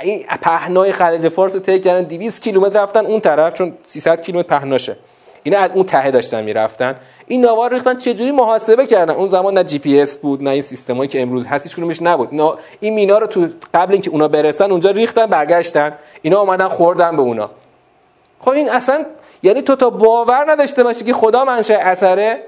این پهنای خلیج فارس رو طی کردن 200 کیلومتر رفتن اون طرف چون 300 کیلومتر پهناشه. اینا از اون ته داشتن می‌رفتن. این نوار ریختن چه جوری محاسبه کردن؟ اون زمان نه جی پی اس بود نه این سیستمایی که امروز هست هیچ کدومش نبود. این مینا رو تو قبل اینکه اونا برسن اونجا ریختن برگشتن. اینا اومدن خوردن به اونا. خب این اصلا یعنی تو تا باور نداشته باشی که خدا منشأ اثره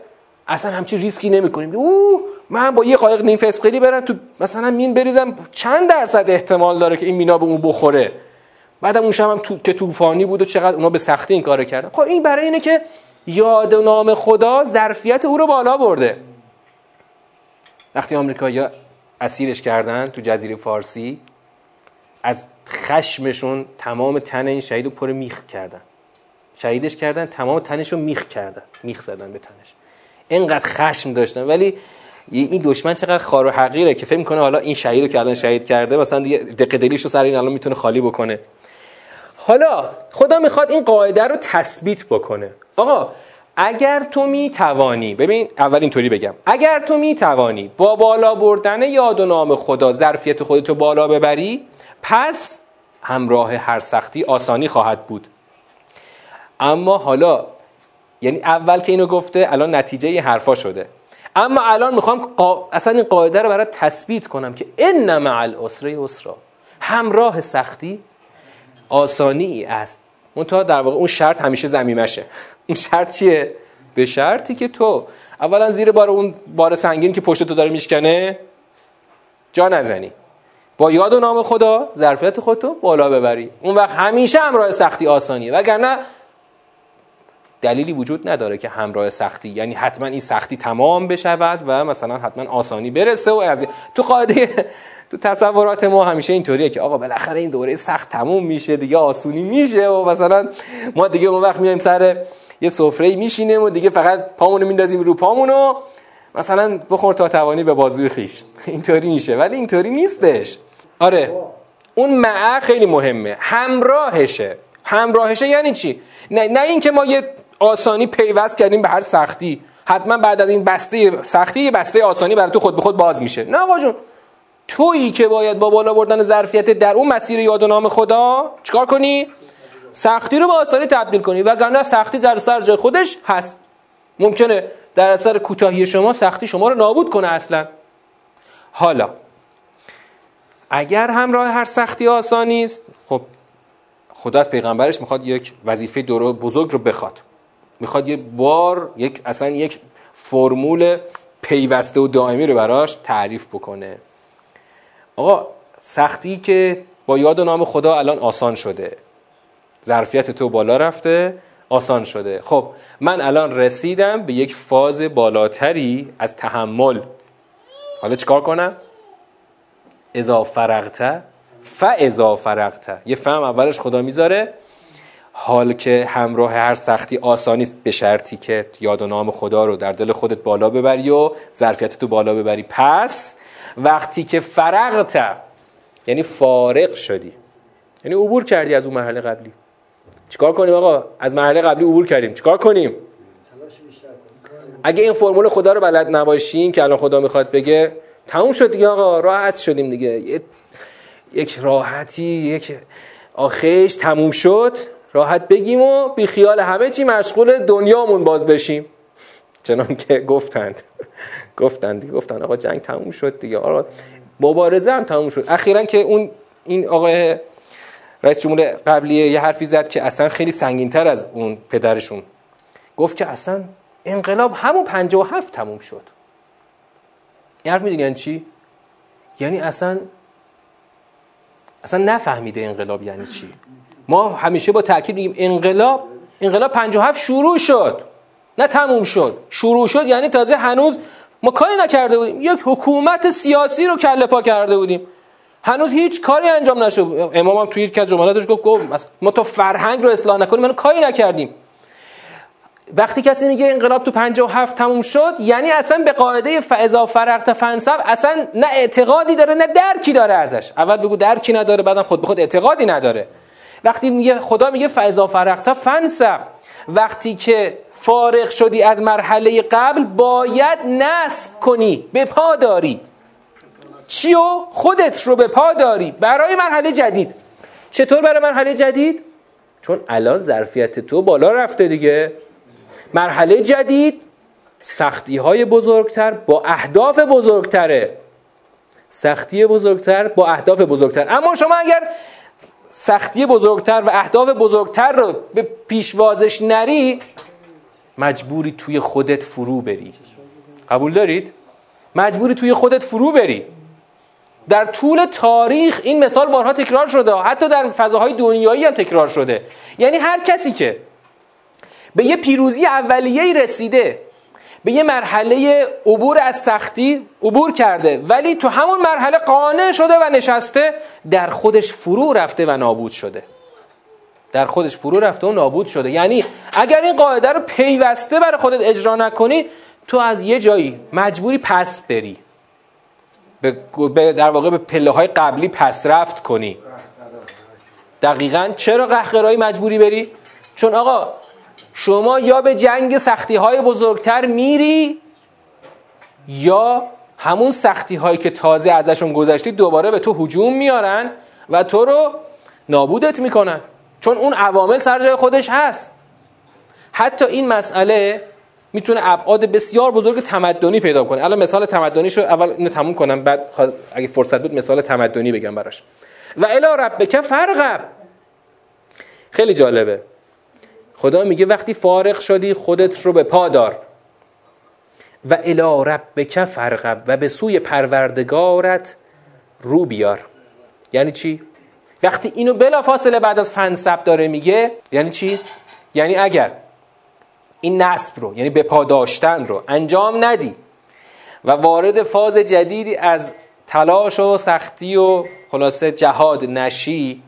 اصلا همچی ریسکی نمی‌کنیم. او من با یه قایق نیم فسقلی برم تو مثلا مین بریزم چند درصد احتمال داره که این مینا به اون بخوره. بعدم اون هم تو... که طوفانی بود و چقدر اونا به سختی این کارو کردن. خب این برای اینه که یاد نام خدا ظرفیت او رو بالا برده. وقتی آمریکایی‌ها اسیرش کردن تو جزیره فارسی از خشمشون تمام تن این شهید رو پر میخ کردن. شهیدش کردن تمام تنش رو میخ کردن میخ زدن به تنش. اینقدر خشم داشتن. ولی این دشمن چقدر خار و حقیره که فکر می‌کنه حالا این شهید رو که الان شهید کرده مثلا دیگه دقیقه دلیش رو سر این الان می‌تونه خالی بکنه. حالا خدا می‌خواد این قاعده رو تثبیت بکنه. آقا اگر تو می‌توانی ببین اول اینطوری بگم. اگر تو می‌توانی با بالا بردن یاد و نام خدا ظرفیت خودتو بالا ببری پس همراه هر سختی آسانی خواهد بود. اما حالا یعنی اول که اینو گفته الان نتیجه ی حرفا شده. اما الان می‌خوام اصلا این قاعده رو برای تثبیت کنم که ان مع العسر یسرا. همراه سختی آسانی است. منتها در واقع اون شرط همیشه زمیمشه. اون شرط چیه؟ به شرطی که تو اولا زیر بار اون بار سنگین که پشت تو داره میشکنه جا نزنی. با یاد و نام خدا ظرفیت خودتو بالا ببری. اون وقت همیشه همراه سختی آسانیه. وگرنه دلیلی وجود نداره که همراه سختی یعنی حتما این سختی تمام بشود و مثلا حتما آسانی برسه و از تو قاعده (laughs) تو تصورات ما همیشه اینطوریه که آقا بالاخره این دوره سخت تموم میشه دیگه آسونی میشه و مثلا ما دیگه اون وقت میایم سر یه سفره میشینیم و دیگه فقط پامونو میندازیم رو پامونو مثلا بخور تا توانی به بازوی خیش (laughs) اینطوری میشه ولی اینطوری نیستش. آره اون معه خیلی مهمه. همراهشه. همراهشه یعنی چی؟ نه, نه اینکه ما یه آسانی پیوست کردیم به هر سختی. حتما بعد از این بسته سختی یه بسته آسانی برای تو خود به خود باز میشه. نه آقا تویی که باید با بالا بردن ظرفیت در اون مسیر یاد و نام خدا چیکار کنی؟ سختی رو با آسانی تبدیل کنی. وگرنه سختی در سر جای خودش هست. ممکنه در اثر کوتاهی شما سختی شما رو نابود کنه اصلا. حالا اگر همراه هر سختی آسانی است خب خدا از پیغمبرش می‌خواد یک وظیفه دور بزرگ رو بخواد. می‌خواد یه بار یک اصلا یک فرمول پیوسته و دائمی رو براش تعریف بکنه. آقا سختی که با یاد و نام خدا الان آسان شده. ظرفیت تو بالا رفته آسان شده. خب من الان رسیدم به یک فاز بالاتری از تحمل. حالا چیکار کنم؟ اذا فرغت فاذا فرغت یه فهم اولش خدا می‌ذاره. حال که همراه هر سختی آسانی است به شرطی که یاد و نام خدا رو در دل خودت بالا ببری و ظرفیت تو بالا ببری. پس وقتی که فرغت یعنی فارغ شدی یعنی عبور کردی از اون مرحله قبلی. چیکار کنیم آقا؟ از مرحله قبلی عبور کردیم. چیکار کنیم؟ اگه این فرمول خدا رو بلد نباشین که الان خدا می‌خواد بگه تموم شد دیگه آقا راحت شدیم دیگه. یک راحتی یک آخیش تموم شد. راحت بگیم و بی خیال همه چی مشغول دنیامون باز بشیم. چنان که گفتند. (laughs) گفتند گفتند آقا جنگ تموم شد دیگه. آقا مبارزه هم تموم شد. اخیرا که اون این آقای رئیس جمهور قبلیه یه حرفی زد که اصلا خیلی سنگینتر از اون پدرشون. گفت که اصلا انقلاب همون هفت تموم شد. این حرف می‌دونی یعنی چی؟ یعنی اصلا اصلا نفهمیده انقلاب یعنی چی. ما همیشه با تاکید میگیم انقلاب انقلاب 57 شروع شد. نه تموم شد. شروع شد یعنی تازه هنوز ما کاری نکرده بودیم. یک حکومت سیاسی رو کله پا کرده بودیم. هنوز هیچ کاری انجام نشد. امام هم توی یک از جملاتش گفت گفت ما تا فرهنگ رو اصلاح نکنیم ما کاری نکردیم. وقتی کسی میگه انقلاب تو 57 تموم شد یعنی اصلا به قاعده فاذا فرغت فنصب اصلا نه اعتقادی داره نه درکی داره ازش. اول بگو درکی نداره بعدم خود به خود اعتقادی نداره. وقتی میگه خدا میگه فاذا فرغت فنصب وقتی که فارغ شدی از مرحله قبل باید نصب کنی به پا داری. چیو؟ خودت رو به پا داری. برای مرحله جدید. چطور برای مرحله جدید؟ چون الان ظرفیت تو بالا رفته دیگه. مرحله جدید سختی های بزرگتر با اهداف بزرگتره. سختی بزرگتر با اهداف بزرگتر. اما شما اگر سختی بزرگتر و اهداف بزرگتر رو به پیشوازش نری مجبوری توی خودت فرو بری. قبول دارید؟ مجبوری توی خودت فرو بری. در طول تاریخ این مثال بارها تکرار شده حتی در فضاهای دنیایی هم تکرار شده. یعنی هر کسی که به یه پیروزی اولیه‌ای رسیده به یه مرحله عبور از سختی عبور کرده ولی تو همون مرحله قانع شده و نشسته در خودش فرو رفته و نابود شده. در خودش فرو رفته و نابود شده. یعنی اگر این قاعده رو پیوسته برای خودت اجرا نکنی تو از یه جایی مجبوری پس بری. به در واقع به پله های قبلی پس رفت کنی. دقیقا چرا قهقرایی مجبوری بری؟ چون آقا شما یا به جنگ سختی های بزرگتر میری یا همون سختی هایی که تازه ازشون گذشتی دوباره به تو هجوم میارن و تو رو نابودت می‌کنن. چون اون عوامل سر جای خودش هست. حتی این مسئله می‌تونه ابعاد بسیار بزرگ تمدنی پیدا کنه. الان مثال تمدنیشو اول اینو تموم کنم بعد اگه فرصت بود مثال تمدنی بگم براش. و الا ربک فرقب خیلی جالبه. خدا میگه وقتی فارغ شدی خودت رو به پا دار. و الی ربک فرقب و به سوی پروردگارت رو بیار. یعنی چی؟ وقتی اینو بلا فاصله بعد از فنسب داره میگه یعنی چی؟ یعنی اگر این نصب رو یعنی به پا داشتن رو انجام ندی و وارد فاز جدیدی از تلاش و سختی و خلاصه جهاد نشی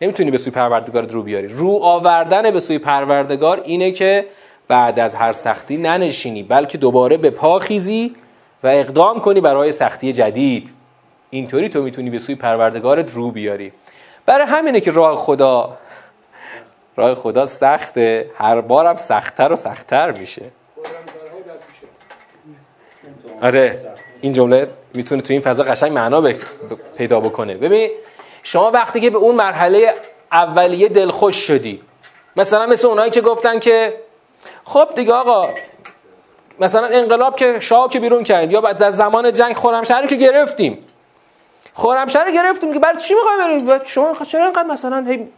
نمی‌تونی به سوی پروردگارت رو بیاری. رو آوردن به سوی پروردگار اینه که بعد از هر سختی ننشینی بلکه دوباره به پا خیزی و اقدام کنی برای سختی جدید. اینطوری تو می‌تونی به سوی پروردگارت رو بیاری. برای همینه که راه خدا راه خدا سخته. هر بارم سختتر و سختتر میشه. آره این جمله می‌تونه تو این فضا قشنگ معنا پیدا بکنه. ببین شما وقتی که به اون مرحله اولیه دلخوش شدی مثلا مثل اونایی که گفتن که خب دیگه آقا مثلا انقلاب که شاه که بیرون کردیم یا بعد از زمان جنگ خرمشهر که گرفتیم. خرمشهر گرفتیم که برای چی می‌خوای بریم شما چرا اینقدر مثلا هی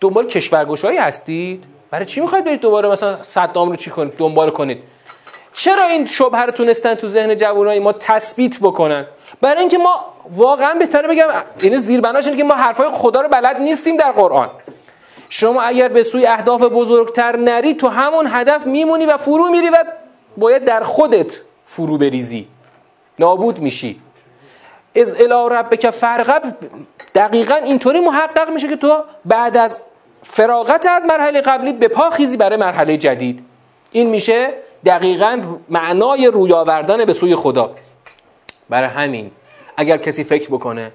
دنبال کشورگشایی هستید؟ برای چی می‌خواید برید دوباره مثلا صدام رو چی کنید؟ دنبال کنید. چرا این شبهه رو تونستن تو ذهن جوانای ما تثبیت بکنن؟ برای اینکه ما واقعا بهتره بگم یعنی زیربناش اینه که ما حرفای خدا رو بلد نیستیم در قرآن. شما اگر به سوی اهداف بزرگتر نری تو همون هدف میمونی و فرو میری و باید در خودت فرو بریزی. نابود میشی. از الی ربک فرقب دقیقا اینطوری محقق میشه که تو بعد از فراغت از مرحله قبلی به پا خیزی برای مرحله جدید. این میشه دقیقا معنای روی آوردن به سوی خدا. برای همین اگر کسی فکر بکنه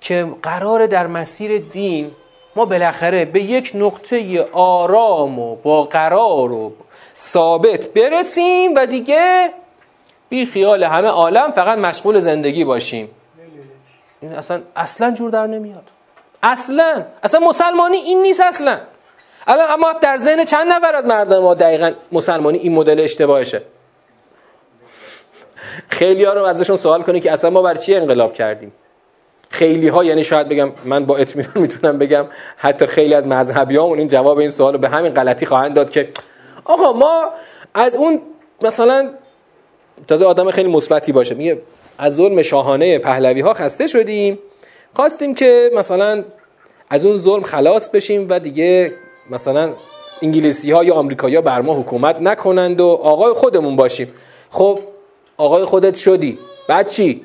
که قرار در مسیر دین ما بالاخره به یک نقطه آرام و با قرار و ثابت برسیم و دیگه بی خیال همه عالم فقط مشغول زندگی باشیم. این اصلا اصلا جور در نمیاد. اصلا اصلا مسلمانی این نیست اصلا. الان اما در ذهن چند نفر از مردم ما دقیقا مسلمانی این مدل اشتباهشه. خیلی ها رو ازشون سوال کنی که اصلا ما بر چی انقلاب کردیم؟ خیلی ها یعنی شاید بگم من با اطمینان (laughs) می‌تونم بگم حتی خیلی از مذهبیامون این جواب این سوال رو به همین غلطی خواهند داد که آقا ما از اون مثلا تازه آدم خیلی مثبتی باشه میگه از ظلم شاهانه پهلوی ها خسته شدیم خواستیم که مثلا از اون ظلم خلاص بشیم و دیگه مثلا انگلیسی ها یا آمریکایی ها بر ما حکومت نکنند و آقای خودمون باشیم. خب آقای خودت شدی. بعد چی؟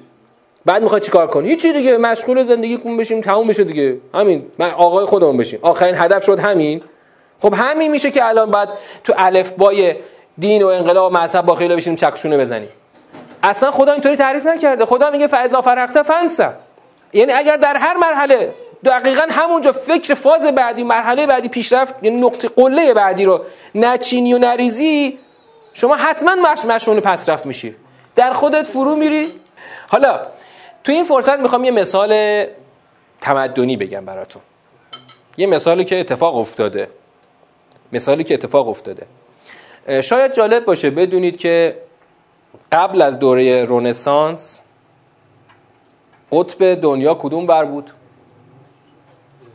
بعد می‌خوای چیکار کنی؟ هیچی دیگه مشغول زندگی کن بشیم تموم بشه دیگه. همین. من آقای خودمون بشیم. آخرین هدف شد همین. خب همین میشه که الان بعد تو الف بای دین و انقلاب و مذهب با خیلی بشیم چکشونه بزنیم. اصلا خدا اینطوری تعریف نکرده. خدا میگه فاذا فرغت فنسا یعنی اگر در هر مرحله دقیقا همونجا فکر فاز بعدی مرحله بعدی پیشرفت یعنی نقطه قله بعدی رو نچینی و نریزی شما حتما مش مشمول پسرفت میشی. در خودت فرو میری. حالا تو این فرصت می‌خوام یه مثال تمدنی بگم براتون. یه مثالی که اتفاق افتاده. مثالی که اتفاق افتاده. شاید جالب باشه بدونید که قبل از دوره رونسانس قطب دنیا کدوم بر بود؟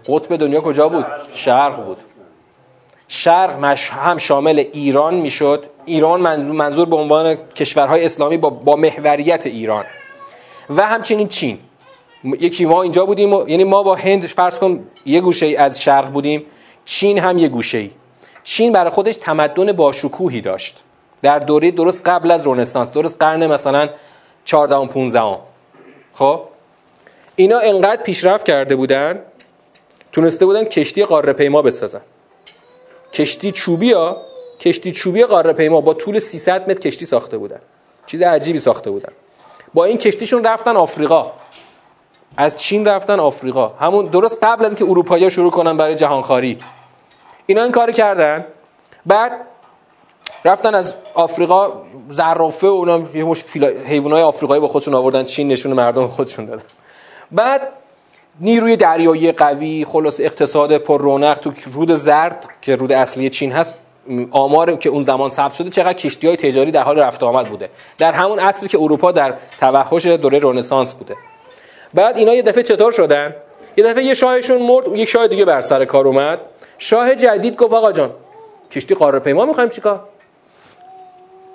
قطب دنیا کجا بود؟ شرق بود. شرق هم شامل ایران می‌شد ایران منظور به عنوان کشورهای اسلامی با, با محوریت ایران. و همچنین چین. یکی ما اینجا بودیم یعنی ما با هند فرض کن یه گوشه ای از شرق بودیم. چین هم یه گوشه ای چین برای خودش تمدن باشکوهی داشت. در دوره درست قبل از رنسانس درست قرن مثلا 14 و 15 خب؟ اینا انقدر پیشرفت کرده بودن تونسته بودن کشتی قاره پیما بسازن. کشتی چوبی ها کشتی چوبی قاره پیما با طول 300 متر کشتی ساخته بودن. چیز عجیبی ساخته بودن. با این کشتیشون رفتن آفریقا. از چین رفتن آفریقا. همون درست قبل از که اروپایی شروع کنن برای جهانخواری. اینا این کار کردن. بعد رفتن از آفریقا زرافه و اونا یه مش حیوانات آفریقایی با خودشون آوردن. چین نشون مردم خودشون دادن. بعد نیروی دریایی قوی خلاص اقتصاد پر رونق تو رود زرد که رود اصلی چین هست آمار که اون زمان ثبت شده چقدر کشتی های تجاری در حال رفت آمد بوده. در همون عصری که اروپا در توحش دوره رنسانس بوده. بعد اینا یه دفعه چطور شدن؟ یه دفعه یه شاهشون مرد یک شاه دیگه بر سر کار اومد. شاه جدید گفت آقا جان کشتی قاره پیما می‌خوایم چیکار؟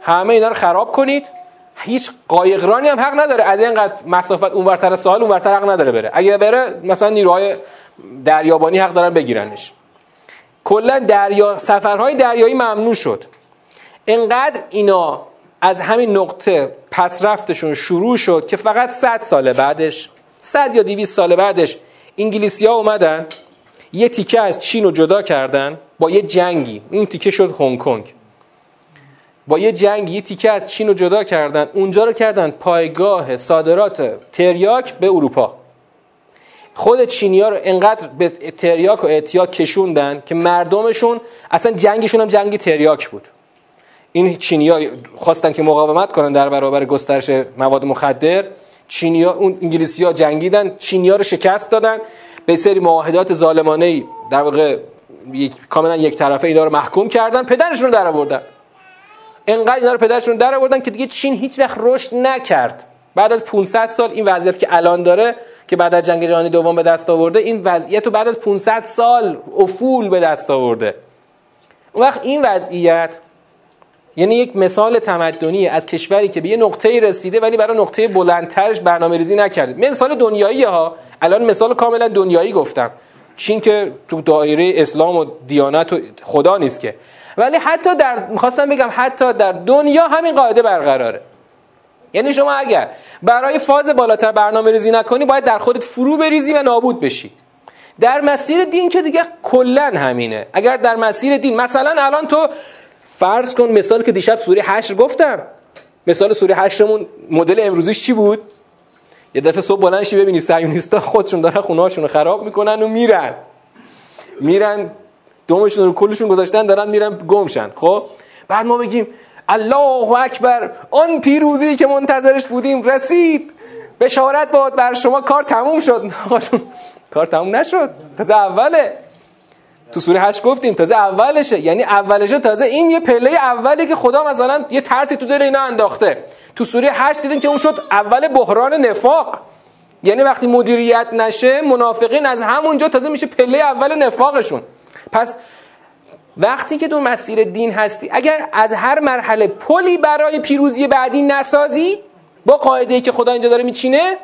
همه اینا رو خراب کنید. هیچ قایقرانی هم حق نداره. از اینقدر مسافت اونورتر ساحل اونورتر حق نداره بره. اگه بره مثلا نیروهای دریابانی حق دارن بگیرنش. کلا دریا سفرهای دریایی ممنوع شد. انقدر اینا از همین نقطه پس رفتشون شروع شد که فقط 100 سال بعدش 100 یا 200 سال بعدش انگلیسی ها اومدن یه تیکه از چین رو جدا کردن با یه جنگی. این تیکه شد هنگ کنگ. با یه جنگ یه تیکه از چین رو جدا کردن. اونجا رو کردن پایگاه صادرات تریاک به اروپا. خود چینیا رو انقدر به تریاک و اعتیاد کشوندن که مردمشون اصلا جنگشون هم جنگ تریاک بود. این چینیا خواستن که مقاومت کنن در برابر گسترش مواد مخدر. چینیا اون انگلیسی ها جنگیدن چینیا رو شکست دادن. به سری معاهدات ظالمانه در واقع یک کاملا یک طرفه اینا رو محکوم کردن پدرشون رو در آوردن. انقدر اینا رو پدرشون در آوردن که دیگه چین هیچ وقت رشد نکرد. بعد از 500 سال این وضعیت که الان داره که بعد از جنگ جهانی دوم به دست آورده این وضعیت رو بعد از 500 سال افول به دست آورده. اون وقت این وضعیت یعنی یک مثال تمدنی از کشوری که به یه نقطه رسیده ولی برای نقطه بلندترش برنامه ریزی نکرده مثال دنیایی ها. الان مثال کاملا دنیایی گفتم. چین که تو دایره اسلام و دیانت و خدا نیست که. ولی حتی در می‌خواستم بگم حتی در دنیا همین قاعده برقراره. یعنی شما اگر برای فاز بالاتر برنامه ریزی نکنی باید در خودت فرو بریزی و نابود بشی. در مسیر دین که دیگه کلا همینه. اگر در مسیر دین مثلا الان تو فرض کن مثال که دیشب سوره 8 گفتم. مثال سوره 8 مون مدل امروزیش چی بود؟ یه دفعه صبح بلند شی ببینی سیونیستا خودشون دارن خونه‌هاشون رو خراب می‌کنن و میرن. میرن دومشون رو کلشون گذاشتن دارن میرن گمشن. خب؟ بعد ما بگیم الله اکبر. آن پیروزی که منتظرش بودیم رسید. بشارت باد بر شما کار تموم شد. (laughs) کار تموم نشد. تازه اوله. تو سوره هشت گفتیم تازه اولشه. یعنی اولشه. تازه این یه پله اولی که خدا مثلا یه ترسی تو دل اینا انداخته. تو سوره هشت دیدیم که اون شد اول بحران نفاق. یعنی وقتی مدیریت نشه منافقین از همونجا تازه میشه پله اول نفاقشون. پس وقتی که تو مسیر دین هستی اگر از هر مرحله پلی برای پیروزی بعدی نسازی با قاعده ای که خدا اینجا داره میچینه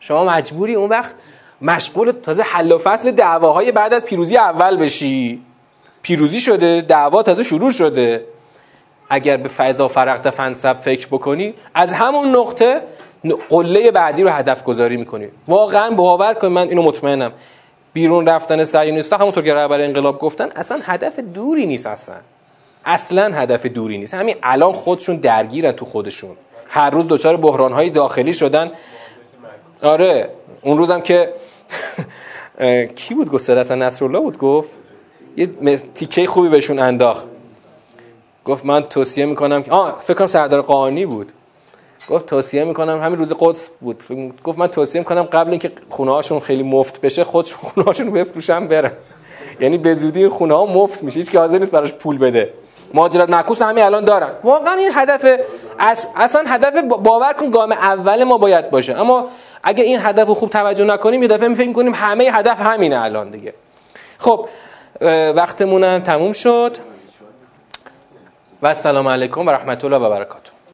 شما مجبوری اون وقت مشغول تازه حل و فصل دعواهای بعد از پیروزی اول بشی. پیروزی شده دعوا تازه شروع شده. اگر به فضا فرقت فنسب فکر بکنی از همون نقطه قله بعدی رو هدف گذاری می‌کنی. واقعا باور کن من اینو مطمئنم. بیرون رفتن صهیونیست‌ها همونطور که رهبر انقلاب گفتن اصلا هدف دوری نیست اصلا. اصلا هدف دوری نیست. همین الان خودشون درگیرن تو خودشون. هر روز دچار بحران‌های داخلی شدن. آره اون روزم که (laughs) کی بود گفت اصلا نصرالله بود؟ گفت یه تیکه خوبی بهشون انداخت. گفت من توصیه می‌کنم که آه فکر کنم سردار قانی بود. گفت توصیه می‌کنم همین روز قدس بود. گفت من توصیه می‌کنم قبل اینکه خونه هاشون خیلی مفت بشه خودشون (laughs) خونه هاشون رو بفروشن یعنی به زودی خونه ها مفت میشه هیچ که حاضر نیست براش پول بده. مهاجرت معکوس همین الان دارن. واقعا این هدف اصلا هدف باور کن گام اول ما باید باشه. اما اگه این هدف رو خوب توجه نکنیم یه دفعه فکر کنیم همه هدف همینه الان دیگه. خب وقتمون تموم شد. و السلام علیکم و رحمت الله و برکاته.